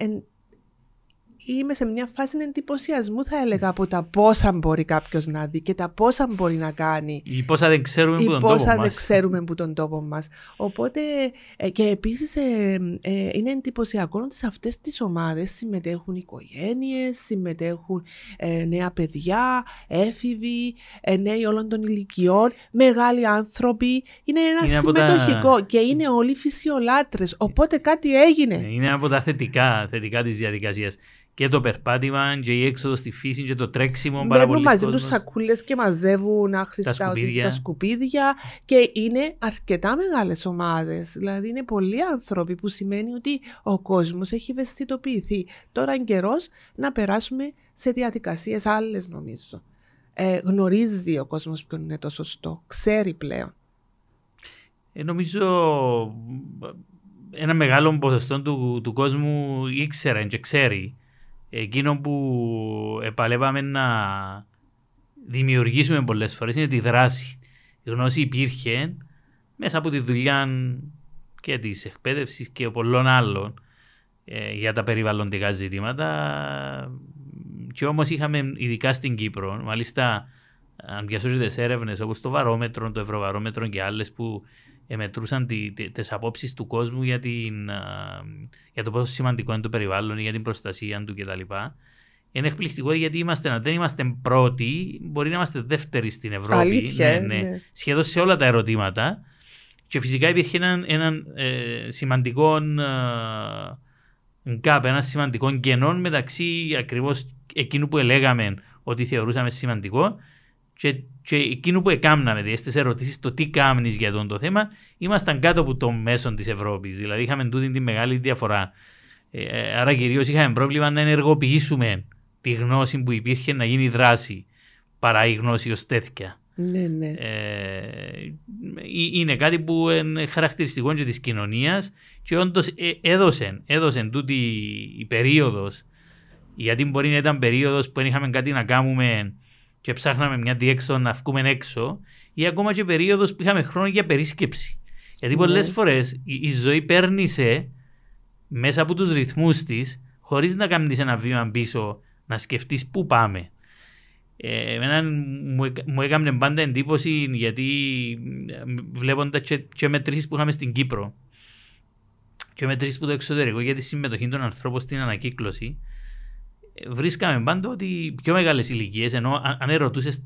είμαι σε μια φάση εντυπωσιασμού, θα έλεγα, από τα πόσα μπορεί κάποιος να δει και τα πόσα μπορεί να κάνει. Ή πόσα δεν ξέρουμε που τον τόπο πόσα δεν ξέρουμε που τον τόπο μας. Οπότε, ε, και επίσης ε, ε, είναι εντυπωσιακό ότι σε αυτές τις ομάδες συμμετέχουν οικογένειες, συμμετέχουν ε, νέα παιδιά, έφηβοι, ε, νέοι όλων των ηλικιών, μεγάλοι άνθρωποι. Είναι ένα είναι συμμετοχικό τα... και είναι όλοι φυσιολάτρες. Οπότε κάτι έγινε. Είναι από τα θετικά, θετικά της διαδικασίας και το περπάτημα και η έξοδος στη φύση και το τρέξιμο. Μπαίνουν μαζί τους σακούλες και μαζεύουν άχρηστα τα σκουπίδια. τα σκουπίδια και είναι αρκετά μεγάλες ομάδες. Δηλαδή είναι πολλοί άνθρωποι που σημαίνει ότι ο κόσμος έχει ευαισθητοποιηθεί. Τώρα είναι καιρός να περάσουμε σε διαδικασίες άλλες νομίζω. Ε, γνωρίζει ο κόσμος ποιο είναι το σωστό. Ξέρει πλέον. Ε, νομίζω ένα μεγάλο ποσοστό του, του κόσμου ήξερε και ξέρει εκείνο που επαλεύαμε να δημιουργήσουμε πολλές φορές είναι τη δράση. Η γνώση υπήρχε μέσα από τη δουλειά και της εκπαίδευσης και πολλών άλλων ε, για τα περιβαλλοντικά ζητήματα. Και όμως είχαμε ειδικά στην Κύπρο, μάλιστα αν διασώζετε σε έρευνες όπως το βαρόμετρο, το ευρωβαρόμετρο και άλλες που μετρούσαν τις απόψεις του κόσμου για, την, για το πόσο σημαντικό είναι το περιβάλλον, για την προστασία του κτλ. Είναι εκπληκτικό γιατί είμαστε, αν δεν είμαστε πρώτοι, μπορεί να είμαστε δεύτεροι στην Ευρώπη. Αλήθεια, ναι, ναι. ναι. Σχεδόν σε όλα τα ερωτήματα. Και φυσικά υπήρχε έναν, έναν ε, σημαντικό ε, ένα σημαντικό κενό μεταξύ ακριβώς εκείνου που έλεγαμε ότι θεωρούσαμε σημαντικό και, και εκείνο που έκαναμε, δηλαδή στις ερωτήσεις, το τι κάνει για τον το θέμα, ήμασταν κάτω από το μέσο της Ευρώπης. Δηλαδή είχαμε τούτη τη μεγάλη διαφορά. Ε, ε άρα κυρίως είχαμε πρόβλημα να ενεργοποιήσουμε τη γνώση που υπήρχε να γίνει δράση παρά η γνώση ως τέτοια. Ναι, ναι. Ε, είναι κάτι που είναι χαρακτηριστικό και της κοινωνίας και όντως ε, έδωσε, έδωσε τούτη η περίοδος. Γιατί μπορεί να ήταν περίοδος που δεν είχαμε κάτι να κάνουμε και ψάχναμε μια διέξοδο να βγούμε έξω, ή ακόμα και περίοδος που είχαμε χρόνο για περίσκεψη. Γιατί πολλές ναι. φορές η, ζωή παίρνει σε μέσα από τους ρυθμούς της, χωρίς να κάνεις ένα βήμα πίσω, να σκεφτείς πού πάμε. Ε, εμένα μου, μου έκανε πάντα εντύπωση γιατί βλέποντας και, και μετρήσεις που είχαμε στην Κύπρο και μετρήσεις που το εξωτερικό για τη συμμετοχή των ανθρώπων στην ανακύκλωση βρίσκαμε πάντα ότι πιο μεγάλες ηλικίες, ενώ αν ερωτούσες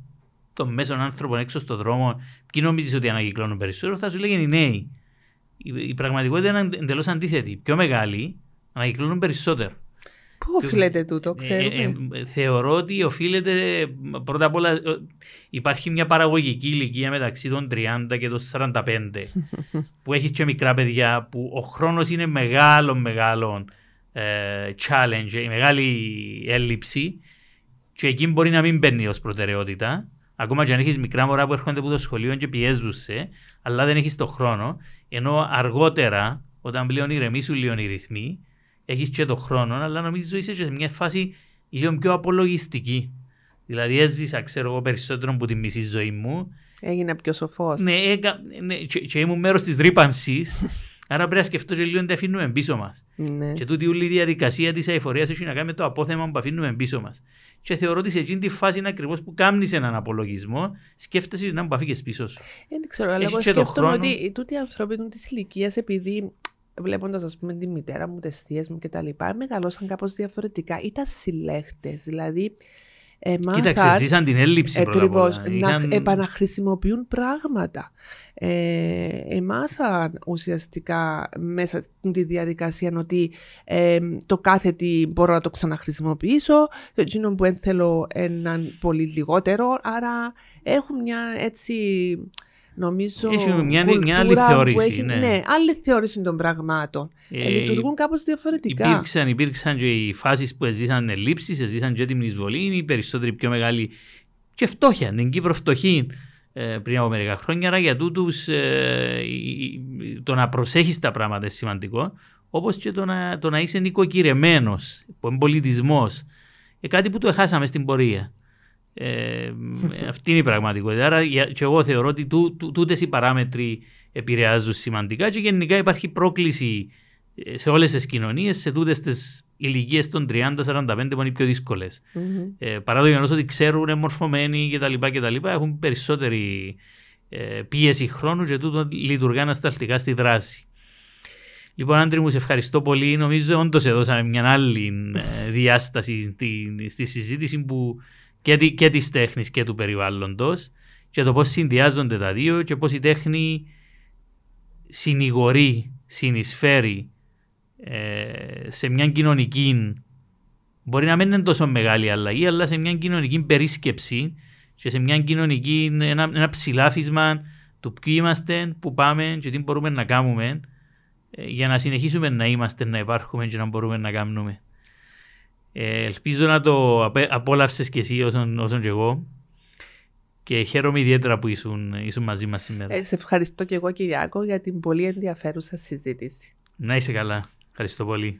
τον μέσον άνθρωπο έξω στον δρόμο, ποιοι νομίζεις ότι ανακυκλώνουν περισσότερο, θα σου λέγανε οι νέοι. Η, πραγματικότητα είναι εντελώς αντίθετη. Πιο μεγάλοι ανακυκλώνουν περισσότερο. Πού οφείλεται τούτο, ε, ξέρουμε. Ε, ε, θεωρώ ότι οφείλεται πρώτα απ' όλα υπάρχει μια παραγωγική ηλικία μεταξύ των 30 και των 45 που έχεις και μικρά παιδιά που ο χρόνος είναι μεγάλο μεγάλο ε, challenge, η μεγάλη έλλειψη και εκεί μπορεί να μην παίρνει ως προτεραιότητα. Ακόμα και αν έχεις μικρά μωρά που έρχονται από το σχολείο και πιέζουσαι, αλλά δεν έχεις το χρόνο. Ενώ αργότερα, όταν πλέον ηρεμήσουν λίγο οι ρυθμοί, έχεις και το χρόνο, αλλά νομίζω είσαι σε μια φάση λίγο πιο απολογιστική. Δηλαδή έζησα, ξέρω εγώ, περισσότερο από τη μισή ζωή μου. Έγινα πιο σοφός. Ναι, ναι, και, και ήμουν μέρος της ρήπανσης. Άρα πρέπει να σκεφτώ και λίγο να τα αφήνουμε πίσω μας. Ναι. Και τούτη όλη η διαδικασία της αηφορίας έχει να κάνει με το απόθεμα που αφήνουμε πίσω μας. Και θεωρώ ότι σε εκείνη τη φάση είναι ακριβώς που κάνεις έναν απολογισμό, σκέφτεσαι να μου φύγεις πίσω σου. Δεν ξέρω, αλλά εγώ σκέφτομαι χρόνο... ότι τούτοι οι άνθρωποι της ηλικίας, επειδή βλέποντας, ας πούμε, τη μητέρα μου, τις θείες μου κτλ., μεγαλώσαν κάπως διαφορετικά. Ήταν συλλέχτες. Δηλαδή, Έμαθαν, Κοίταξε, ζήσαν την έλλειψη πρώτα απ' Ακριβώς, όλα. να Είχαν- επαναχρησιμοποιούν πράγματα. Ε, εμάθαν ουσιαστικά μέσα στη διαδικασία ότι ε, το κάθε τι μπορώ να το ξαναχρησιμοποιήσω, το εκείνο που δεν θέλω έναν πολύ λιγότερο, άρα έχουν μια έτσι νομίζω Έχουν μια- κουλτούρα μια άλλη που θεώρηση, έχει- ναι. ναι, άλλη θεώρηση των πραγμάτων. Ε, Ε, λειτουργούν κάπως διαφορετικά. Υπήρξαν, υπήρξαν και οι φάσεις που έζησαν ελλείψεις, έζησαν και την εισβολή, οι περισσότεροι πιο μεγάλοι και φτώχεια, την Κύπρο φτωχή ε, πριν από μερικά χρόνια. Άρα για τούτους το να προσέχεις τα πράγματα είναι σημαντικό, όπως και το να, το να είσαι νοικοκυρεμένος, που είναι πολιτισμός. Ε, κάτι που το χάσαμε στην πορεία. Ε, αυτή είναι η πραγματικότητα. Άρα για- και εγώ θεωρώ ότι τού, τού, τούτες οι παράμετροι επηρεάζουν σημαντικά και γενικά υπάρχει πρόκληση ε, σε όλες τις κοινωνίες, σε τούτες τις ηλικίες των 30-45 που είναι οι πιο δύσκολες. Μμμ. Ε, παρά το γεγονός ότι ξέρουν, είναι μορφωμένοι κτλ. κτλ έχουν περισσότερη ε, πίεση χρόνου και τούτο λειτουργά ανασταλτικά στη δράση. Λοιπόν, Άντρη μου, σε ευχαριστώ πολύ. Νομίζω όντως έδωσαμε μια άλλη ε, διάσταση στη, στη συζήτηση που και, τη, και της τέχνης και του περιβάλλοντος και το πώς συνδυάζονται τα δύο και πώς η τέχνη συνηγορεί, συνεισφέρει ε, σε μια κοινωνική μπορεί να μην είναι τόσο μεγάλη αλλαγή αλλά σε μια κοινωνική περίσκεψη και σε μια κοινωνική ένα, ένα ψηλάφισμα του ποιοι είμαστε, που πάμε και τι μπορούμε να κάνουμε ε, για να συνεχίσουμε να είμαστε, να υπάρχουμε και να μπορούμε να κάνουμε. Ε, ελπίζω να το απέ- απόλαυσες και εσύ όσον, όσον και εγώ και χαίρομαι ιδιαίτερα που ήσουν, ήσουν μαζί μας σήμερα. Ε, σε ευχαριστώ και εγώ Κυριάκο για την πολύ ενδιαφέρουσα συζήτηση. Να είσαι καλά. Ευχαριστώ πολύ.